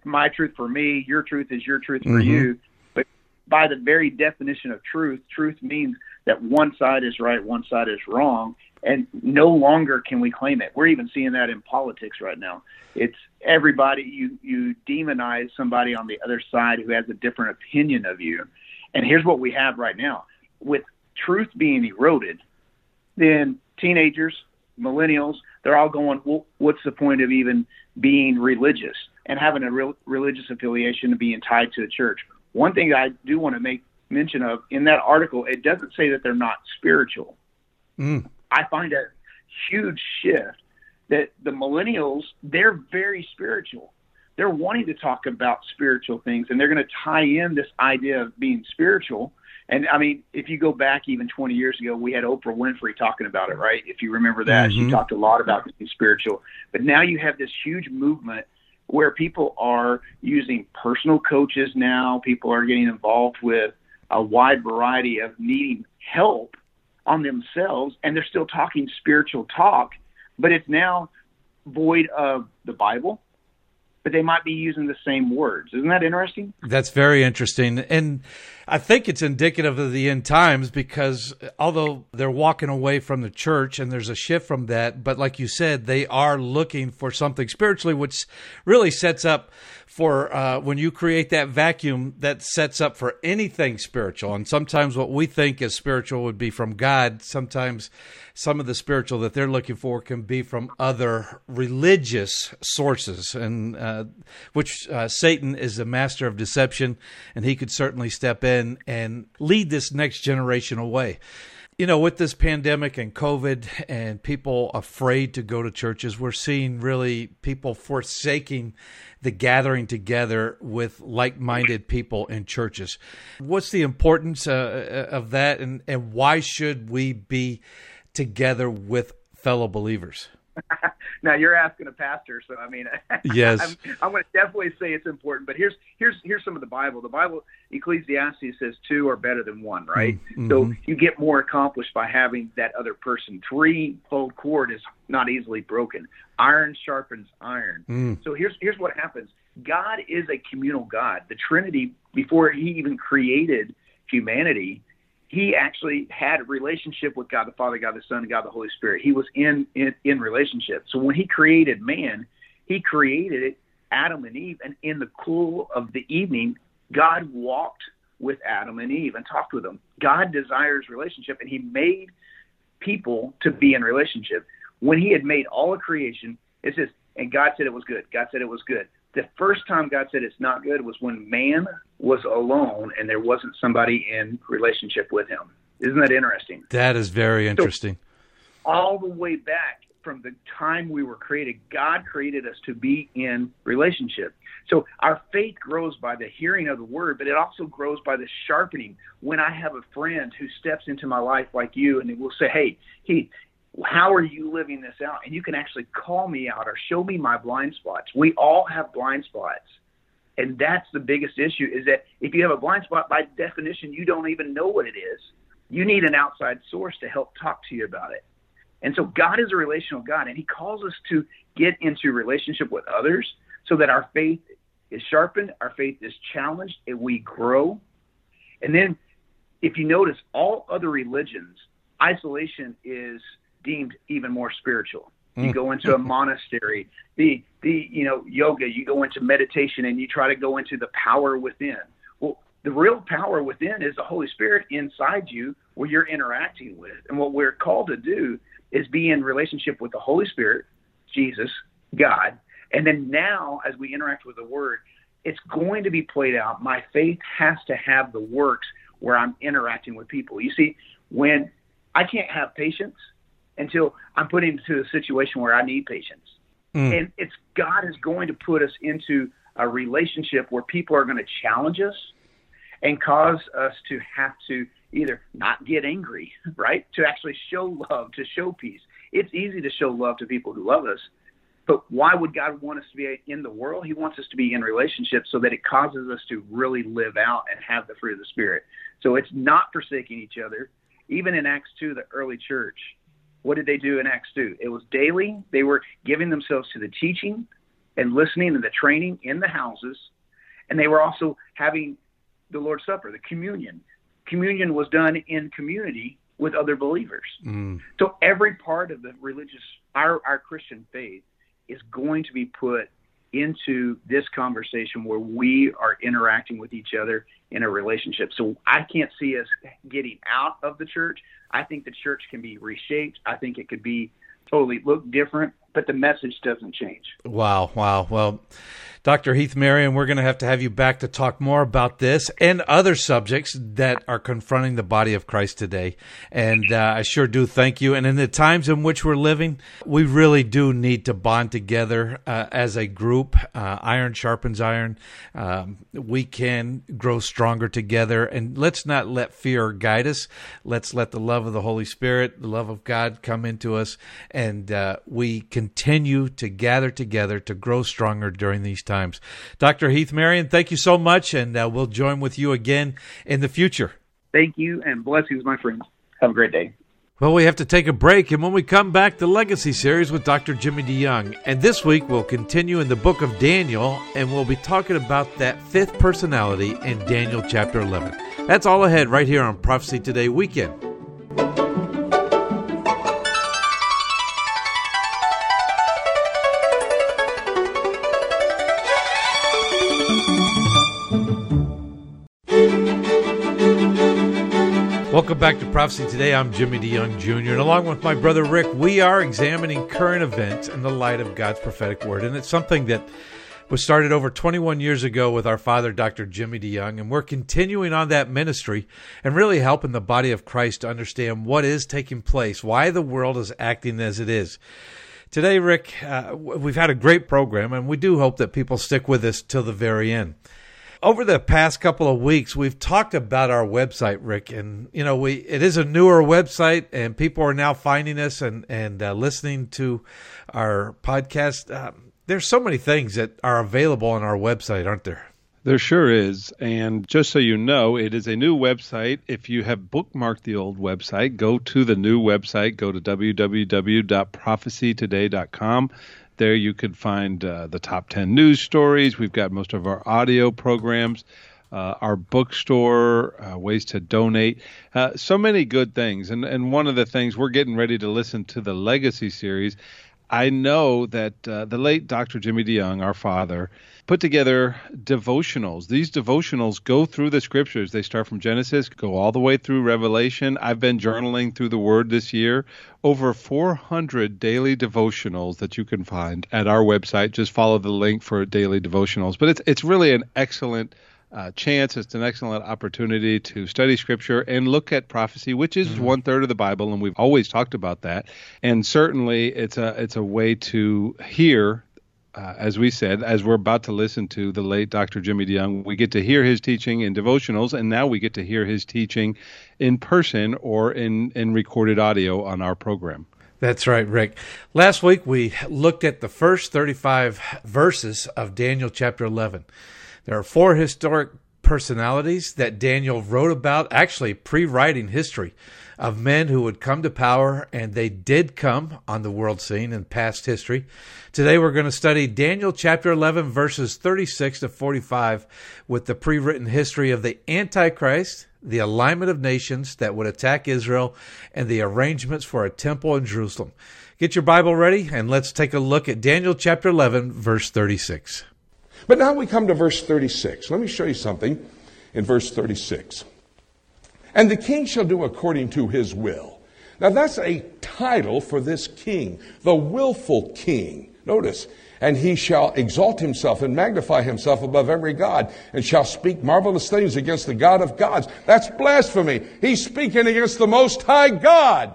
my truth for me, your truth is your truth for mm-hmm. you. But by the very definition of truth, truth means that one side is right, one side is wrong, and no longer can we claim it. We're even seeing that in politics right now. It's everybody you you demonize somebody on the other side who has a different opinion of you. And here's what we have right now. With truth being eroded, then teenagers, millennials, they're all going, well, what's the point of even being religious and having a real religious affiliation and being tied to a church? One thing I do want to make mention of in that article, it doesn't say that they're not spiritual. Mm. I find a huge shift that the millennials, they're very spiritual. They're wanting to talk about spiritual things and they're going to tie in this idea of being spiritual and I mean, if you go back even 20 years ago, we had Oprah Winfrey talking about it, right? If you remember that, mm-hmm. she talked a lot about being spiritual. But now you have this huge movement where people are using personal coaches now. People are getting involved with a wide variety of needing help on themselves, and they're still talking spiritual talk, but it's now void of the Bible, but they might be using the same words. Isn't that interesting? That's very interesting. And I think it's indicative of the end times because although they're walking away from the church and there's a shift from that, but like you said, they are looking for something spiritually, which really sets up for uh, when you create that vacuum that sets up for anything spiritual. And sometimes what we think is spiritual would be from God. Sometimes some of the spiritual that they're looking for can be from other religious sources, and uh, which uh, Satan is the master of deception, and he could certainly step in and lead this next generation away you know, with this pandemic and COVID and people afraid to go to churches, we're seeing really people forsaking the gathering together with like-minded people in churches. What's the importance uh, of that, and and why should we be together with fellow believers? <laughs> now you're asking a pastor, so I mean, <laughs> yes, I'm, I'm going to definitely say it's important. But here's here's here's some of the Bible. The Bible, Ecclesiastes says two are better than one, right? Mm-hmm. So you get more accomplished by having that other person. Three-fold cord is not easily broken. Iron sharpens iron. Mm. So here's here's what happens. God is a communal God. The Trinity, before He even created humanity, He actually had a relationship with God the Father, God the Son, and God the Holy Spirit. He was in in, in relationship. So when He created man, He created it, Adam and Eve, and in the cool of the evening, God walked with Adam and Eve and talked with them. God desires relationship, and He made people to be in relationship. When He had made all of creation, it says, and God said it was good. God said it was good. The first time God said it's not good was when man was alone and there wasn't somebody in relationship with him. Isn't that interesting? That is very interesting. So, all the way back from the time we were created, God created us to be in relationship. So our faith grows by the hearing of the word, but it also grows by the sharpening. When I have a friend who steps into my life like you and they will say, Hey, Heath, how are you living this out? And you can actually call me out or show me my blind spots. We all have blind spots. And that's the biggest issue is that if you have a blind spot, by definition, you don't even know what it is. You need an outside source to help talk to you about it. And so God is a relational God, and He calls us to get into relationship with others so that our faith is sharpened, our faith is challenged, and we grow. And then, if you notice, all other religions, isolation is deemed even more spiritual. You mm. go into a monastery, the the you know yoga, you go into meditation, and you try to go into the power within. Well, the real power within is the Holy Spirit inside you, where you're interacting with. And what we're called to do is be in relationship with the Holy Spirit, Jesus, God, and then now as we interact with the Word, it's going to be played out. My faith has to have the works where I'm interacting with people. You see, when I can't have patience until I'm put into a situation where I need patience. Mm. And it's God is going to put us into a relationship where people are going to challenge us and cause us to have to either not get angry, <laughs> right? To actually show love, to show peace. It's easy to show love to people who love us, but why would God want us to be in the world? He wants us to be in relationships so that it causes us to really live out and have the fruit of the Spirit. So it's not forsaking each other. Even in Acts 2, the early church, what did they do in Acts 2? It was daily. They were giving themselves to the teaching and listening and the training in the houses. And they were also having the Lord's Supper, the communion. Communion was done in community with other believers. Mm. So every part of the religious, our, our Christian faith is going to be put into this conversation where we are interacting with each other in a relationship. So I can't see us getting out of the church. I think the church can be reshaped. I think it could be totally look different, but the message doesn't change. Wow, wow. Well, Dr. Heath Marion, we're going to have to have you back to talk more about this and other subjects that are confronting the body of Christ today. And uh, I sure do thank you. And in the times in which we're living, we really do need to bond together uh, as a group. Uh, iron sharpens iron. Um, we can grow stronger together. And let's not let fear guide us. Let's let the love of the Holy Spirit, the love of God come into us. And uh, we continue to gather together to grow stronger during these times. Dr. Heath Marion, thank you so much, and uh, we'll join with you again in the future. Thank you, and blessings, my friends. Have a great day. Well, we have to take a break, and when we come back, the Legacy series with Dr. Jimmy DeYoung. And this week, we'll continue in the book of Daniel, and we'll be talking about that fifth personality in Daniel chapter 11. That's all ahead right here on Prophecy Today Weekend. Welcome back to Prophecy Today. I'm Jimmy DeYoung Jr., and along with my brother Rick, we are examining current events in the light of God's prophetic word. And it's something that was started over 21 years ago with our father, Dr. Jimmy DeYoung, and we're continuing on that ministry and really helping the body of Christ to understand what is taking place, why the world is acting as it is. Today, Rick, uh, we've had a great program, and we do hope that people stick with us till the very end over the past couple of weeks, we've talked about our website, Rick, and you know, we it is a newer website, and people are now finding us and and uh, listening to our podcast. Uh, there's so many things that are available on our website, aren't there? There sure is. And just so you know, it is a new website. If you have bookmarked the old website, go to the new website, go to www.prophecytoday.com There you can find uh, the top 10 news stories. We've got most of our audio programs. Uh, our bookstore, uh, ways to donate, uh, so many good things. And and one of the things we're getting ready to listen to the Legacy series. I know that uh, the late Dr. Jimmy DeYoung, our father, put together devotionals. These devotionals go through the scriptures. They start from Genesis, go all the way through Revelation. I've been journaling through the Word this year. Over 400 daily devotionals that you can find at our website. Just follow the link for daily devotionals. But it's it's really an excellent uh, chance. It's an excellent opportunity to study Scripture and look at prophecy, which is mm-hmm. one third of the Bible, and we've always talked about that. And certainly, it's a it's a way to hear. Uh, as we said, as we're about to listen to the late Dr. Jimmy DeYoung, we get to hear his teaching in devotionals, and now we get to hear his teaching in person or in, in recorded audio on our program. That's right, Rick. Last week we looked at the first 35 verses of Daniel chapter 11. There are four historic personalities that Daniel wrote about, actually pre writing history of men who would come to power, and they did come on the world scene in past history. Today we're going to study Daniel chapter 11, verses 36 to 45, with the pre written history of the Antichrist, the alignment of nations that would attack Israel, and the arrangements for a temple in Jerusalem. Get your Bible ready, and let's take a look at Daniel chapter 11, verse 36. But now we come to verse 36. Let me show you something in verse 36. And the king shall do according to his will. Now that's a title for this king, the willful king. Notice, and he shall exalt himself and magnify himself above every God, and shall speak marvelous things against the God of gods. That's blasphemy. He's speaking against the Most High God,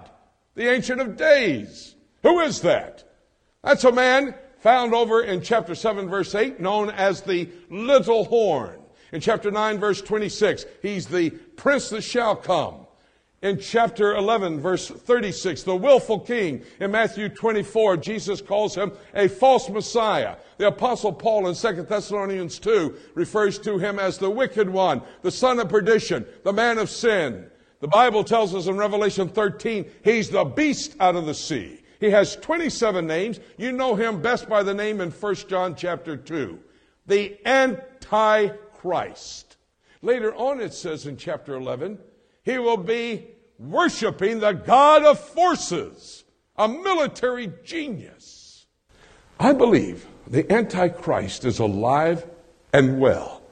the Ancient of Days. Who is that? That's a man found over in chapter 7, verse 8, known as the little horn. In chapter 9, verse 26, he's the prince that shall come. In chapter 11, verse 36, the willful king. In Matthew 24, Jesus calls him a false Messiah. The apostle Paul in 2 Thessalonians 2 refers to him as the wicked one, the son of perdition, the man of sin. The Bible tells us in Revelation 13, he's the beast out of the sea. He has 27 names. You know him best by the name in 1 John chapter 2. The Antichrist. Later on it says in chapter 11, he will be worshiping the God of forces, a military genius. I believe the Antichrist is alive and well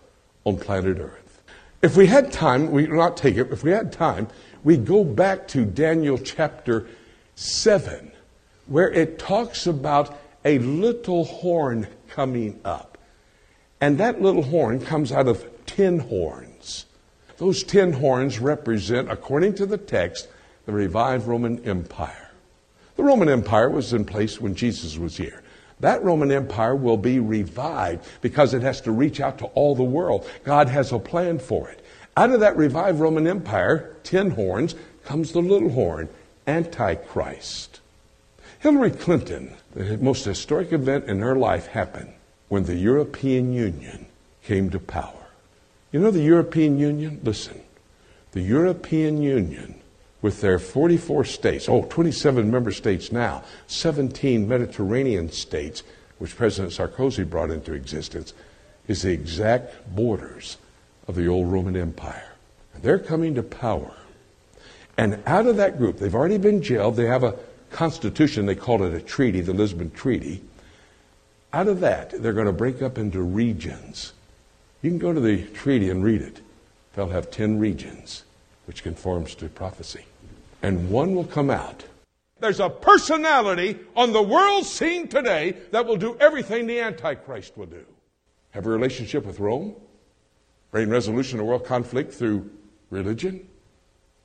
on planet Earth. If we had time, we not take it, if we had time, we go back to Daniel chapter 7 where it talks about a little horn coming up. And that little horn comes out of ten horns. Those ten horns represent, according to the text, the revived Roman Empire. The Roman Empire was in place when Jesus was here. That Roman Empire will be revived because it has to reach out to all the world. God has a plan for it. Out of that revived Roman Empire, ten horns, comes the little horn, Antichrist. Hillary Clinton, the most historic event in her life happened when the European Union came to power. You know the European Union? Listen, the European Union, with their 44 states, oh, 27 member states now, 17 Mediterranean states, which President Sarkozy brought into existence, is the exact borders of the old Roman Empire. And they're coming to power. And out of that group, they've already been jailed. They have a Constitution, they called it a treaty, the Lisbon Treaty. Out of that, they're going to break up into regions. You can go to the treaty and read it. They'll have 10 regions, which conforms to prophecy. And one will come out. There's a personality on the world scene today that will do everything the Antichrist will do. Have a relationship with Rome, bring resolution to world conflict through religion,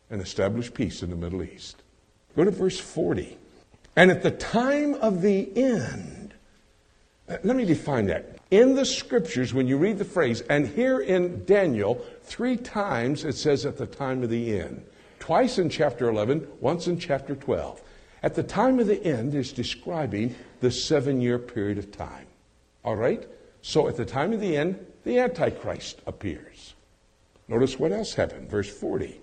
and establish peace in the Middle East. Go to verse 40. And at the time of the end, let me define that. In the scriptures, when you read the phrase, and here in Daniel, three times it says at the time of the end. Twice in chapter 11, once in chapter 12. At the time of the end is describing the seven year period of time. All right? So at the time of the end, the Antichrist appears. Notice what else happened. Verse 40.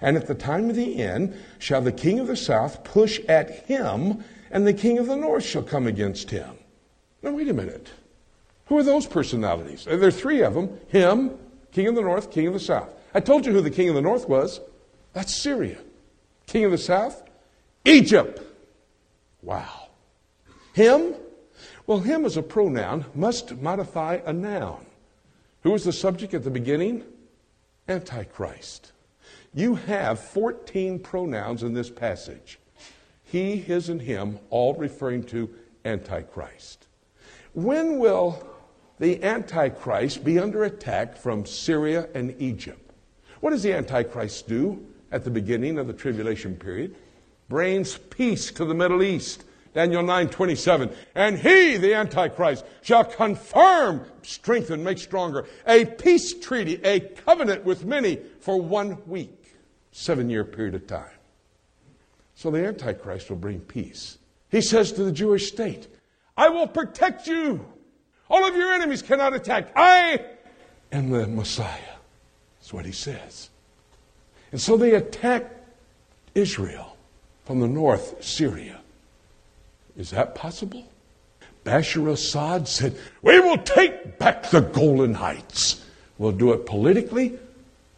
And at the time of the end shall the king of the south push at him, and the king of the north shall come against him. Now, wait a minute. Who are those personalities? There are three of them him, king of the north, king of the south. I told you who the king of the north was. That's Syria. King of the south, Egypt. Wow. Him? Well, him as a pronoun must modify a noun. Who was the subject at the beginning? Antichrist. You have 14 pronouns in this passage he, his, and him, all referring to Antichrist. When will the Antichrist be under attack from Syria and Egypt? What does the Antichrist do at the beginning of the tribulation period? Brings peace to the Middle East. Daniel 9 27. And he, the Antichrist, shall confirm, strengthen, make stronger a peace treaty, a covenant with many for one week, seven year period of time. So the Antichrist will bring peace. He says to the Jewish state, I will protect you. All of your enemies cannot attack. I am the Messiah. That's what he says. And so they attack Israel from the north, Syria. Is that possible? Bashar Assad said, We will take back the Golan Heights. We'll do it politically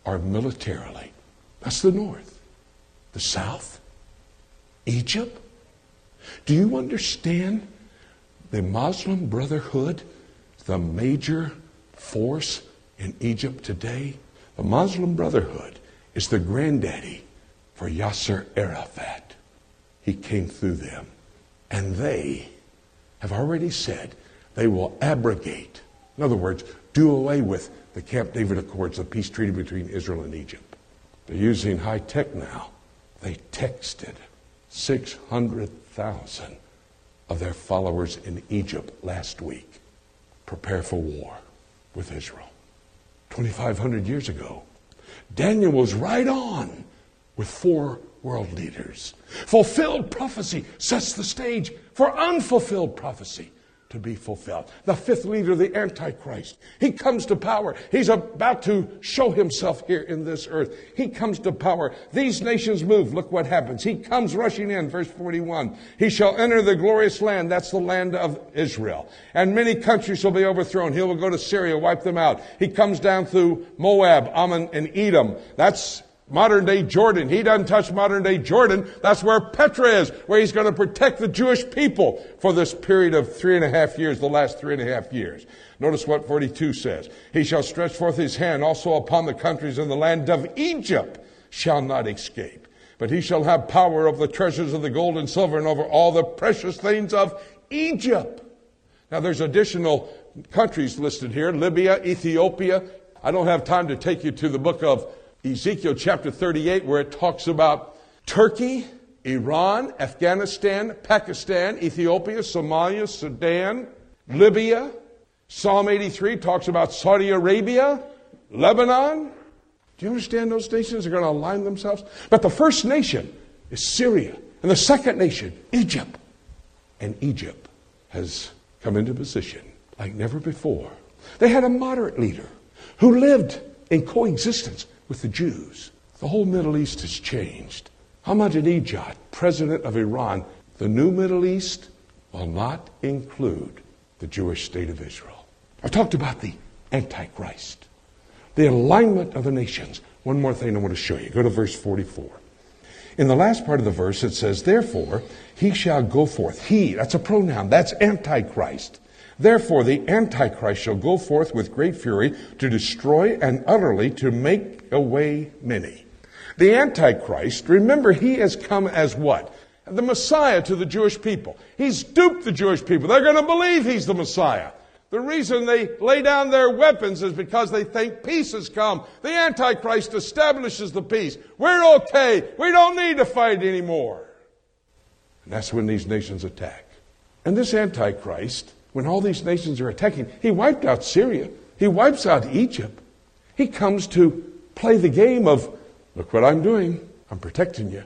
or militarily. That's the north. The south, Egypt. Do you understand the Muslim Brotherhood, the major force in Egypt today? The Muslim Brotherhood is the granddaddy for Yasser Arafat. He came through them. And they have already said they will abrogate, in other words, do away with the Camp David Accords, the peace treaty between Israel and Egypt. They're using high tech now. They texted 600,000 of their followers in Egypt last week prepare for war with Israel. 2,500 years ago, Daniel was right on with four world leaders. Fulfilled prophecy sets the stage for unfulfilled prophecy to be fulfilled. The fifth leader, the Antichrist, he comes to power. He's about to show himself here in this earth. He comes to power. These nations move. Look what happens. He comes rushing in, verse 41. He shall enter the glorious land. That's the land of Israel. And many countries will be overthrown. He will go to Syria, wipe them out. He comes down through Moab, Ammon, and Edom. That's modern day Jordan. He doesn't touch modern day Jordan. That's where Petra is, where he's going to protect the Jewish people for this period of three and a half years, the last three and a half years. Notice what 42 says. He shall stretch forth his hand also upon the countries in the land of Egypt shall not escape. But he shall have power over the treasures of the gold and silver and over all the precious things of Egypt. Now there's additional countries listed here. Libya, Ethiopia. I don't have time to take you to the book of Ezekiel chapter 38, where it talks about Turkey, Iran, Afghanistan, Pakistan, Ethiopia, Somalia, Sudan, Libya. Psalm 83 talks about Saudi Arabia, Lebanon. Do you understand those nations are going to align themselves? But the first nation is Syria, and the second nation, Egypt. And Egypt has come into position like never before. They had a moderate leader who lived in coexistence with the Jews. The whole Middle East has changed. Ahmadinejad, president of Iran, the new Middle East will not include the Jewish state of Israel. I've talked about the Antichrist, the alignment of the nations. One more thing I want to show you. Go to verse 44. In the last part of the verse, it says, Therefore, he shall go forth. He, that's a pronoun, that's Antichrist. Therefore, the Antichrist shall go forth with great fury to destroy and utterly to make away many. The Antichrist, remember, he has come as what? The Messiah to the Jewish people. He's duped the Jewish people. They're going to believe he's the Messiah. The reason they lay down their weapons is because they think peace has come. The Antichrist establishes the peace. We're okay. We don't need to fight anymore. And that's when these nations attack. And this Antichrist when all these nations are attacking, he wiped out Syria. He wipes out Egypt. He comes to play the game of, look what I'm doing. I'm protecting you.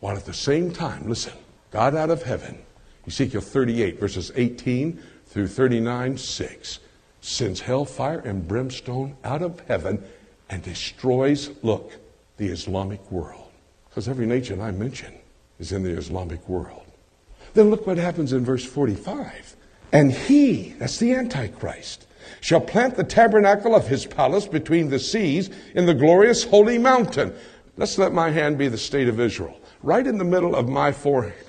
While at the same time, listen, God out of heaven, Ezekiel 38, verses 18 through 39, 6, sends hellfire and brimstone out of heaven and destroys, look, the Islamic world. Because every nation I mention is in the Islamic world. Then look what happens in verse 45. And he, that's the Antichrist, shall plant the tabernacle of his palace between the seas in the glorious holy mountain. Let's let my hand be the state of Israel. Right in the middle of my,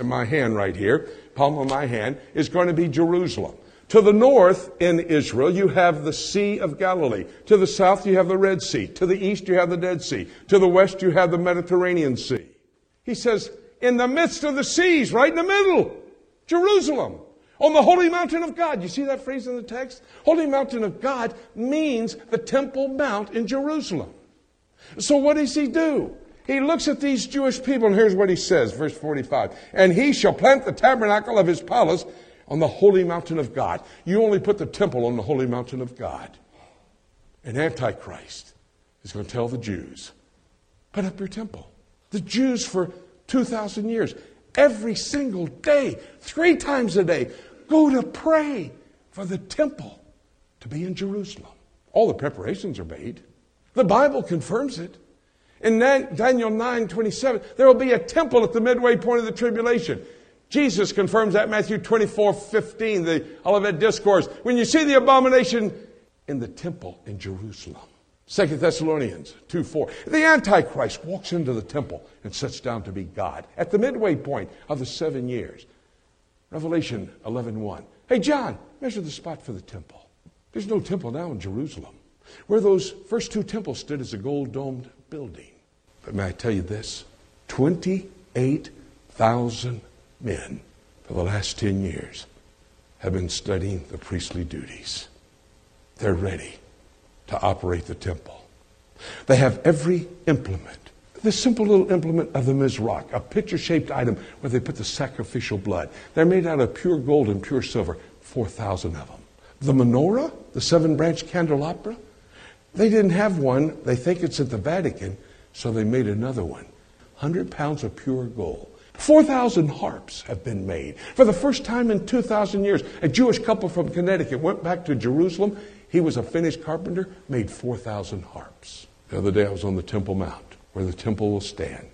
my hand, right here, palm of my hand, is going to be Jerusalem. To the north in Israel, you have the Sea of Galilee. To the south, you have the Red Sea. To the east, you have the Dead Sea. To the west, you have the Mediterranean Sea. He says, in the midst of the seas, right in the middle, Jerusalem, on the holy mountain of God. You see that phrase in the text? Holy mountain of God means the Temple Mount in Jerusalem. So what does he do? He looks at these Jewish people, and here's what he says, verse 45. And he shall plant the tabernacle of his palace on the holy mountain of God. You only put the temple on the holy mountain of God. And Antichrist is going to tell the Jews, put up your temple. The Jews for 2,000 years, every single day, three times a day, go to pray for the temple to be in Jerusalem. All the preparations are made. The Bible confirms it. In Daniel 9 27, there will be a temple at the midway point of the tribulation. Jesus confirms that Matthew 24 15, the Olivet Discourse. When you see the abomination in the temple in Jerusalem. 2 Thessalonians 2 4. The Antichrist walks into the temple and sits down to be God at the midway point of the seven years. Revelation 11.1. 1. Hey, John, measure the spot for the temple. There's no temple now in Jerusalem. Where those first two temples stood is a gold domed building. But may I tell you this? 28,000 men for the last 10 years have been studying the priestly duties. They're ready to operate the temple. They have every implement. The simple little implement of the Mizrach, a pitcher shaped item where they put the sacrificial blood. They're made out of pure gold and pure silver, 4,000 of them. The menorah, the seven branch candelabra, they didn't have one. They think it's at the Vatican, so they made another one. 100 pounds of pure gold. 4,000 harps have been made. For the first time in 2,000 years, a Jewish couple from Connecticut went back to Jerusalem. He was a finished carpenter, made 4,000 harps. The other day I was on the Temple Mount, where the temple will stand.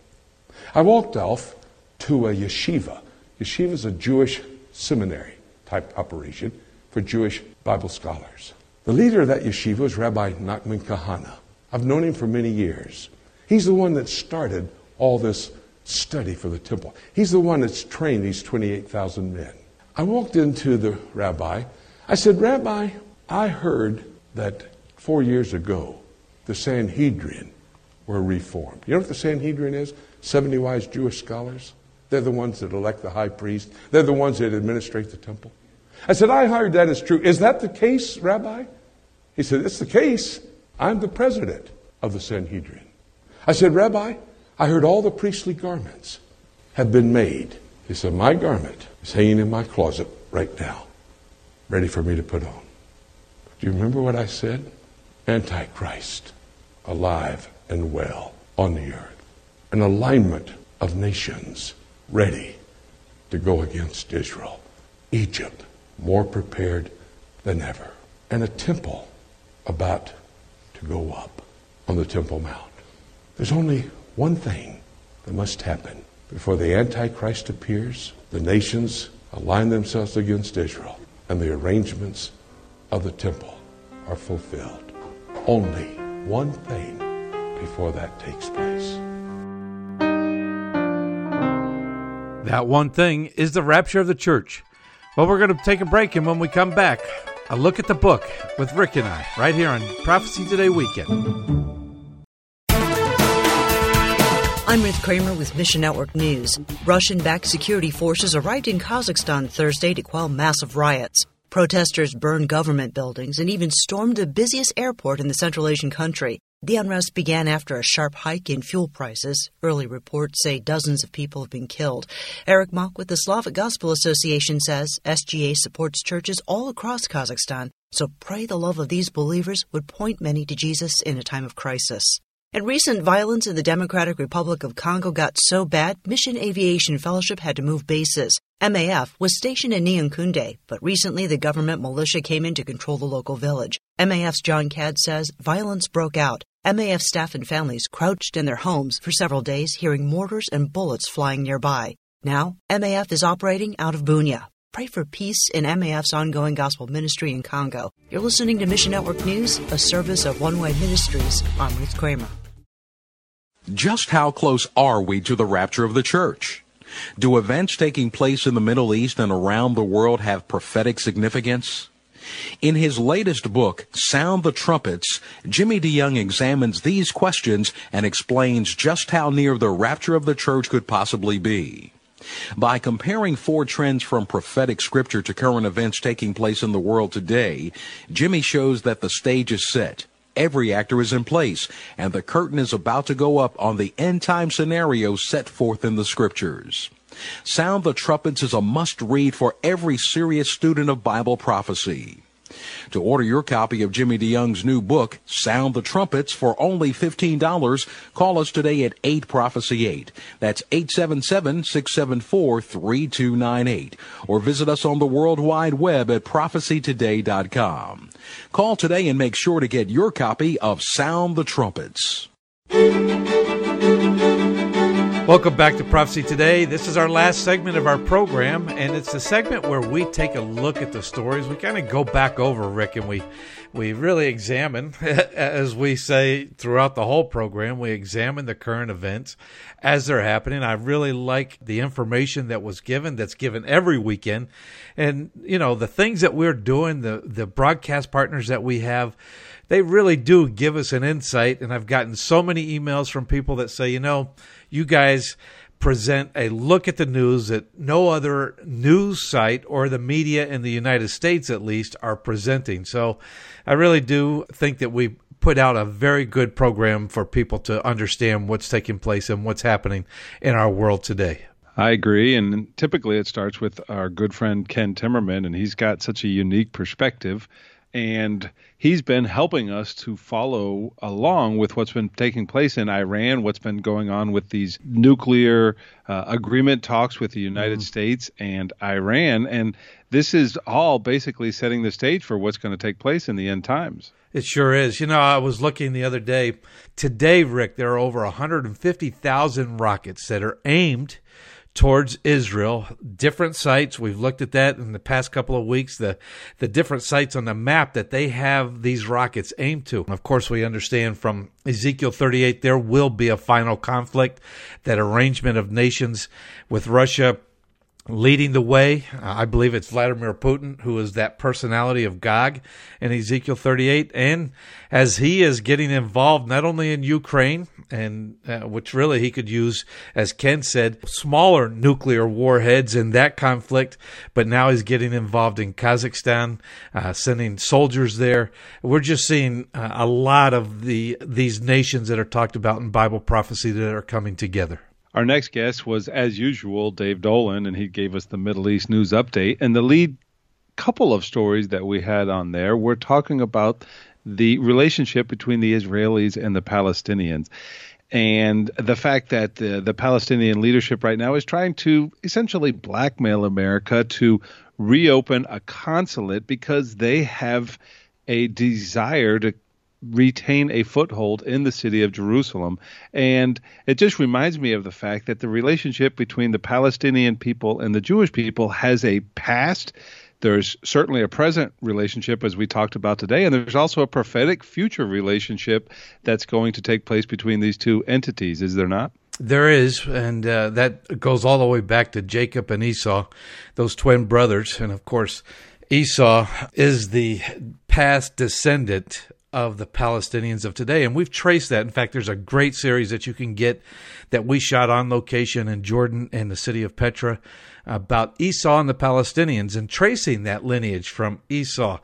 I walked off to a yeshiva. Yeshiva is a Jewish seminary type operation for Jewish Bible scholars. The leader of that yeshiva is Rabbi Nachman Kahana. I've known him for many years. He's the one that started all this study for the temple. He's the one that's trained these 28,000 men. I walked into the rabbi. I said, Rabbi, I heard that four years ago the Sanhedrin were reformed. You know what the Sanhedrin is? 70 wise Jewish scholars. They're the ones that elect the high priest, they're the ones that administrate the temple. I said, I heard that is true. Is that the case, Rabbi? He said, It's the case. I'm the president of the Sanhedrin. I said, Rabbi, I heard all the priestly garments have been made. He said, My garment is hanging in my closet right now, ready for me to put on. Do you remember what I said? Antichrist, alive and well on the earth. An alignment of nations ready to go against Israel. Egypt, more prepared than ever. And a temple about to go up on the Temple Mount. There's only one thing that must happen before the Antichrist appears. The nations align themselves against Israel, and the arrangements of the temple are fulfilled. Only one thing before that takes place. That one thing is the rapture of the church. Well, we're going to take a break, and when we come back, a look at the book with Rick and I, right here on Prophecy Today Weekend. I'm Ruth Kramer with Mission Network News. Russian backed security forces arrived in Kazakhstan Thursday to quell massive riots. Protesters burned government buildings and even stormed the busiest airport in the Central Asian country. The unrest began after a sharp hike in fuel prices. Early reports say dozens of people have been killed. Eric Mock with the Slavic Gospel Association says SGA supports churches all across Kazakhstan, so pray the love of these believers would point many to Jesus in a time of crisis. And recent violence in the Democratic Republic of Congo got so bad, Mission Aviation Fellowship had to move bases. MAF was stationed in Nyankunde, but recently the government militia came in to control the local village. MAF's John Cadd says violence broke out. MAF staff and families crouched in their homes for several days, hearing mortars and bullets flying nearby. Now, MAF is operating out of Bunia. Pray for peace in MAF's ongoing gospel ministry in Congo. You're listening to Mission Network News, a service of One Way Ministries. I'm Ruth Kramer. Just how close are we to the rapture of the church? Do events taking place in the Middle East and around the world have prophetic significance? In his latest book, Sound the Trumpets, Jimmy DeYoung examines these questions and explains just how near the rapture of the church could possibly be. By comparing four trends from prophetic scripture to current events taking place in the world today, Jimmy shows that the stage is set. Every actor is in place, and the curtain is about to go up on the end time scenario set forth in the scriptures. Sound the Trumpets is a must read for every serious student of Bible prophecy. To order your copy of Jimmy DeYoung's new book, Sound the Trumpets, for only $15, call us today at 8 Prophecy 8. That's 877-674-3298. Or visit us on the World Wide Web at prophecytoday.com. Call today and make sure to get your copy of Sound the Trumpets. Welcome back to Prophecy Today. This is our last segment of our program, and it's the segment where we take a look at the stories. We kind of go back over, Rick, and we we really examine, <laughs> as we say throughout the whole program, we examine the current events as they're happening. I really like the information that was given, that's given every weekend, and you know the things that we're doing, the the broadcast partners that we have they really do give us an insight. And I've gotten so many emails from people that say, you know, you guys present a look at the news that no other news site or the media in the United States, at least, are presenting. So I really do think that we put out a very good program for people to understand what's taking place and what's happening in our world today. I agree. And typically it starts with our good friend Ken Timmerman, and he's got such a unique perspective and he's been helping us to follow along with what's been taking place in Iran, what's been going on with these nuclear uh, agreement talks with the United mm. States and Iran. And this is all basically setting the stage for what's going to take place in the end times. It sure is. You know, I was looking the other day. Today, Rick, there are over 150,000 rockets that are aimed towards Israel. Different sites. We've looked at that in the past couple of weeks. The the different sites on the map that they have these rockets aimed to. Of course, we understand from Ezekiel 38 there will be a final conflict. That arrangement of nations with Russia leading the way. I believe it's Vladimir Putin, who is that personality of Gog in Ezekiel 38. And as he is getting involved not only in Ukraine, and uh, which really he could use, as Ken said, smaller nuclear warheads in that conflict, but now he's getting involved in Kazakhstan, uh, sending soldiers there. We're just seeing uh, a lot of the these nations that are talked about in Bible prophecy that are coming together. Our next guest was, as usual, Dave Dolan, and he gave us the Middle East news update. And the lead couple of stories that we had on there were talking about the relationship between the Israelis and the Palestinians. And the fact that the, the Palestinian leadership right now is trying to essentially blackmail America to reopen a consulate because they have a desire to retain a foothold in the city of Jerusalem. And it just reminds me of the fact that the relationship between the Palestinian people and the Jewish people has a past. There's certainly a present relationship, as we talked about today, and there's also a prophetic future relationship that's going to take place between these two entities, is there not? There is, and uh, that goes all the way back to Jacob and Esau, those twin brothers. And of course, Esau is the past descendant of the Palestinians of today. And we've traced that. In fact, there's a great series that you can get that we shot on location in Jordan and the city of Petra about Esau and the Palestinians and tracing that lineage from Esau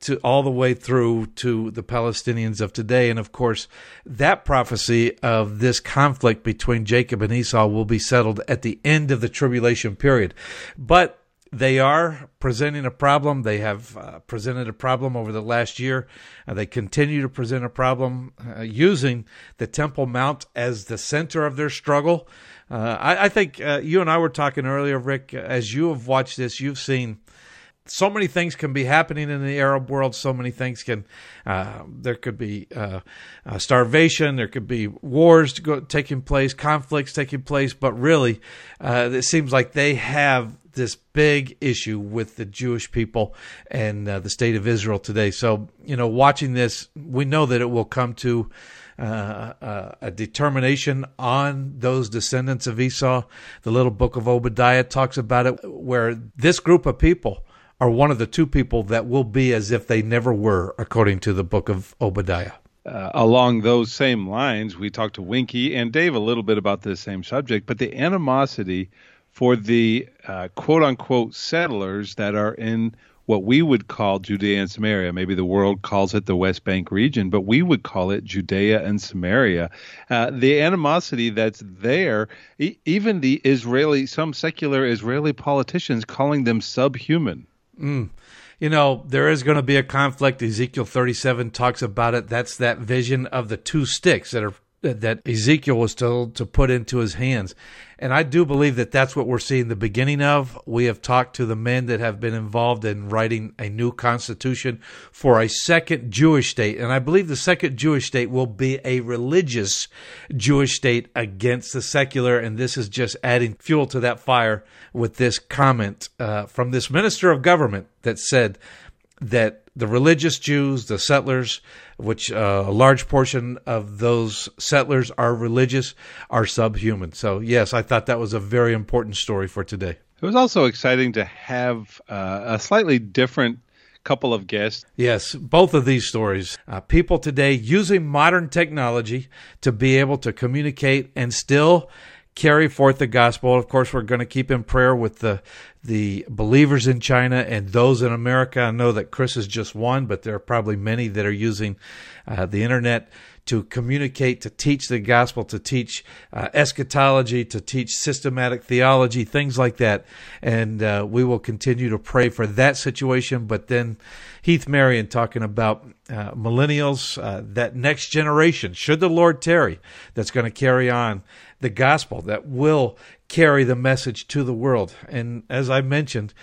to all the way through to the Palestinians of today. And of course, that prophecy of this conflict between Jacob and Esau will be settled at the end of the tribulation period. But they are presenting a problem. They have uh, presented a problem over the last year. Uh, they continue to present a problem uh, using the Temple Mount as the center of their struggle. Uh, I, I, think uh, you and I were talking earlier, Rick. As you have watched this, you've seen so many things can be happening in the Arab world. So many things can. Uh, there could be uh, uh, starvation. There could be wars go, taking place, conflicts taking place. But really, uh, it seems like they have this big issue with the Jewish people and uh, the state of Israel today. So you know, watching this, we know that it will come to. Uh, uh, a determination on those descendants of Esau. The little book of Obadiah talks about it, where this group of people are one of the two people that will be as if they never were, according to the book of Obadiah. Uh, along those same lines, we talked to Winky and Dave a little bit about this same subject, but the animosity for the uh, quote unquote settlers that are in what we would call Judea and Samaria. Maybe the world calls it the West Bank region, but we would call it Judea and Samaria. Uh, the animosity that's there, e- even the Israeli, some secular Israeli politicians calling them subhuman. Mm. You know, there is going to be a conflict. Ezekiel 37 talks about it. That's that vision of the two sticks that are that Ezekiel was told to put into his hands. And I do believe that that's what we're seeing the beginning of. We have talked to the men that have been involved in writing a new constitution for a second Jewish state. And I believe the second Jewish state will be a religious Jewish state against the secular. And this is just adding fuel to that fire with this comment uh, from this minister of government that said that the religious Jews, the settlers, which uh, a large portion of those settlers are religious, are subhuman. So, yes, I thought that was a very important story for today. It was also exciting to have uh, a slightly different couple of guests. Yes, both of these stories. Uh, people today using modern technology to be able to communicate and still carry forth the gospel. Of course, we're going to keep in prayer with the the believers in China and those in America. I know that Chris is just one, but there are probably many that are using uh, the internet to communicate, to teach the gospel, to teach uh, eschatology, to teach systematic theology, things like that. And uh, we will continue to pray for that situation. But then Heath Marion talking about uh, millennials, uh, that next generation, should the Lord tarry, that's going to carry on the gospel, that will carry the message to the world. And as I mentioned,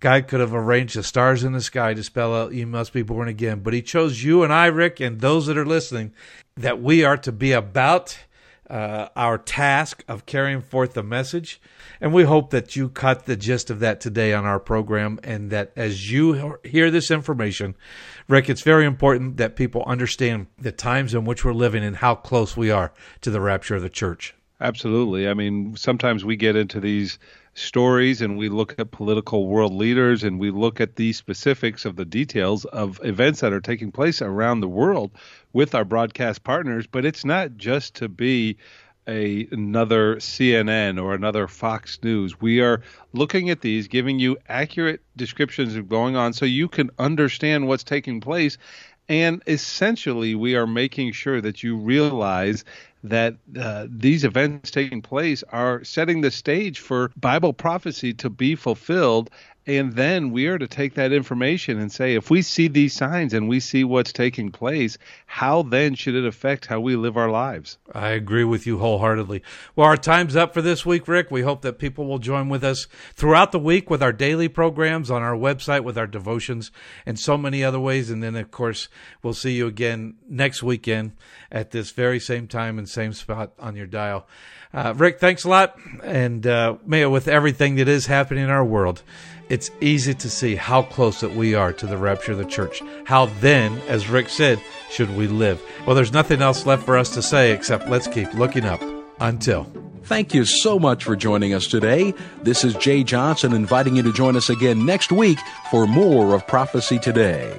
God could have arranged the stars in the sky to spell out you must be born again. But he chose you and I, Rick, and those that are listening, that we are to be about uh, our task of carrying forth the message. And we hope that you caught the gist of that today on our program, and that as you hear this information, Rick, it's very important that people understand the times in which we're living and how close we are to the rapture of the church. Absolutely. I mean, sometimes we get into these stories and we look at political world leaders and we look at the specifics of the details of events that are taking place around the world with our broadcast partners. But it's not just to be a, another CNN or another Fox News. We are looking at these, giving you accurate descriptions of going on so you can understand what's taking place. And essentially, we are making sure that you realize that uh, these events taking place are setting the stage for Bible prophecy to be fulfilled. And then we are to take that information and say, if we see these signs and we see what's taking place, how then should it affect how we live our lives? I agree with you wholeheartedly. Well, our time's up for this week, Rick. We hope that people will join with us throughout the week with our daily programs on our website, with our devotions, and so many other ways. And then, of course, we'll see you again next weekend at this very same time and same spot on your dial. Uh, Rick, thanks a lot. And uh, with everything that is happening in our world, it's easy to see how close that we are to the rapture of the church. How then, as Rick said, should we live? Well, there's nothing else left for us to say except let's keep looking up until. Thank you so much for joining us today. This is Jay Johnson inviting you to join us again next week for more of Prophecy Today.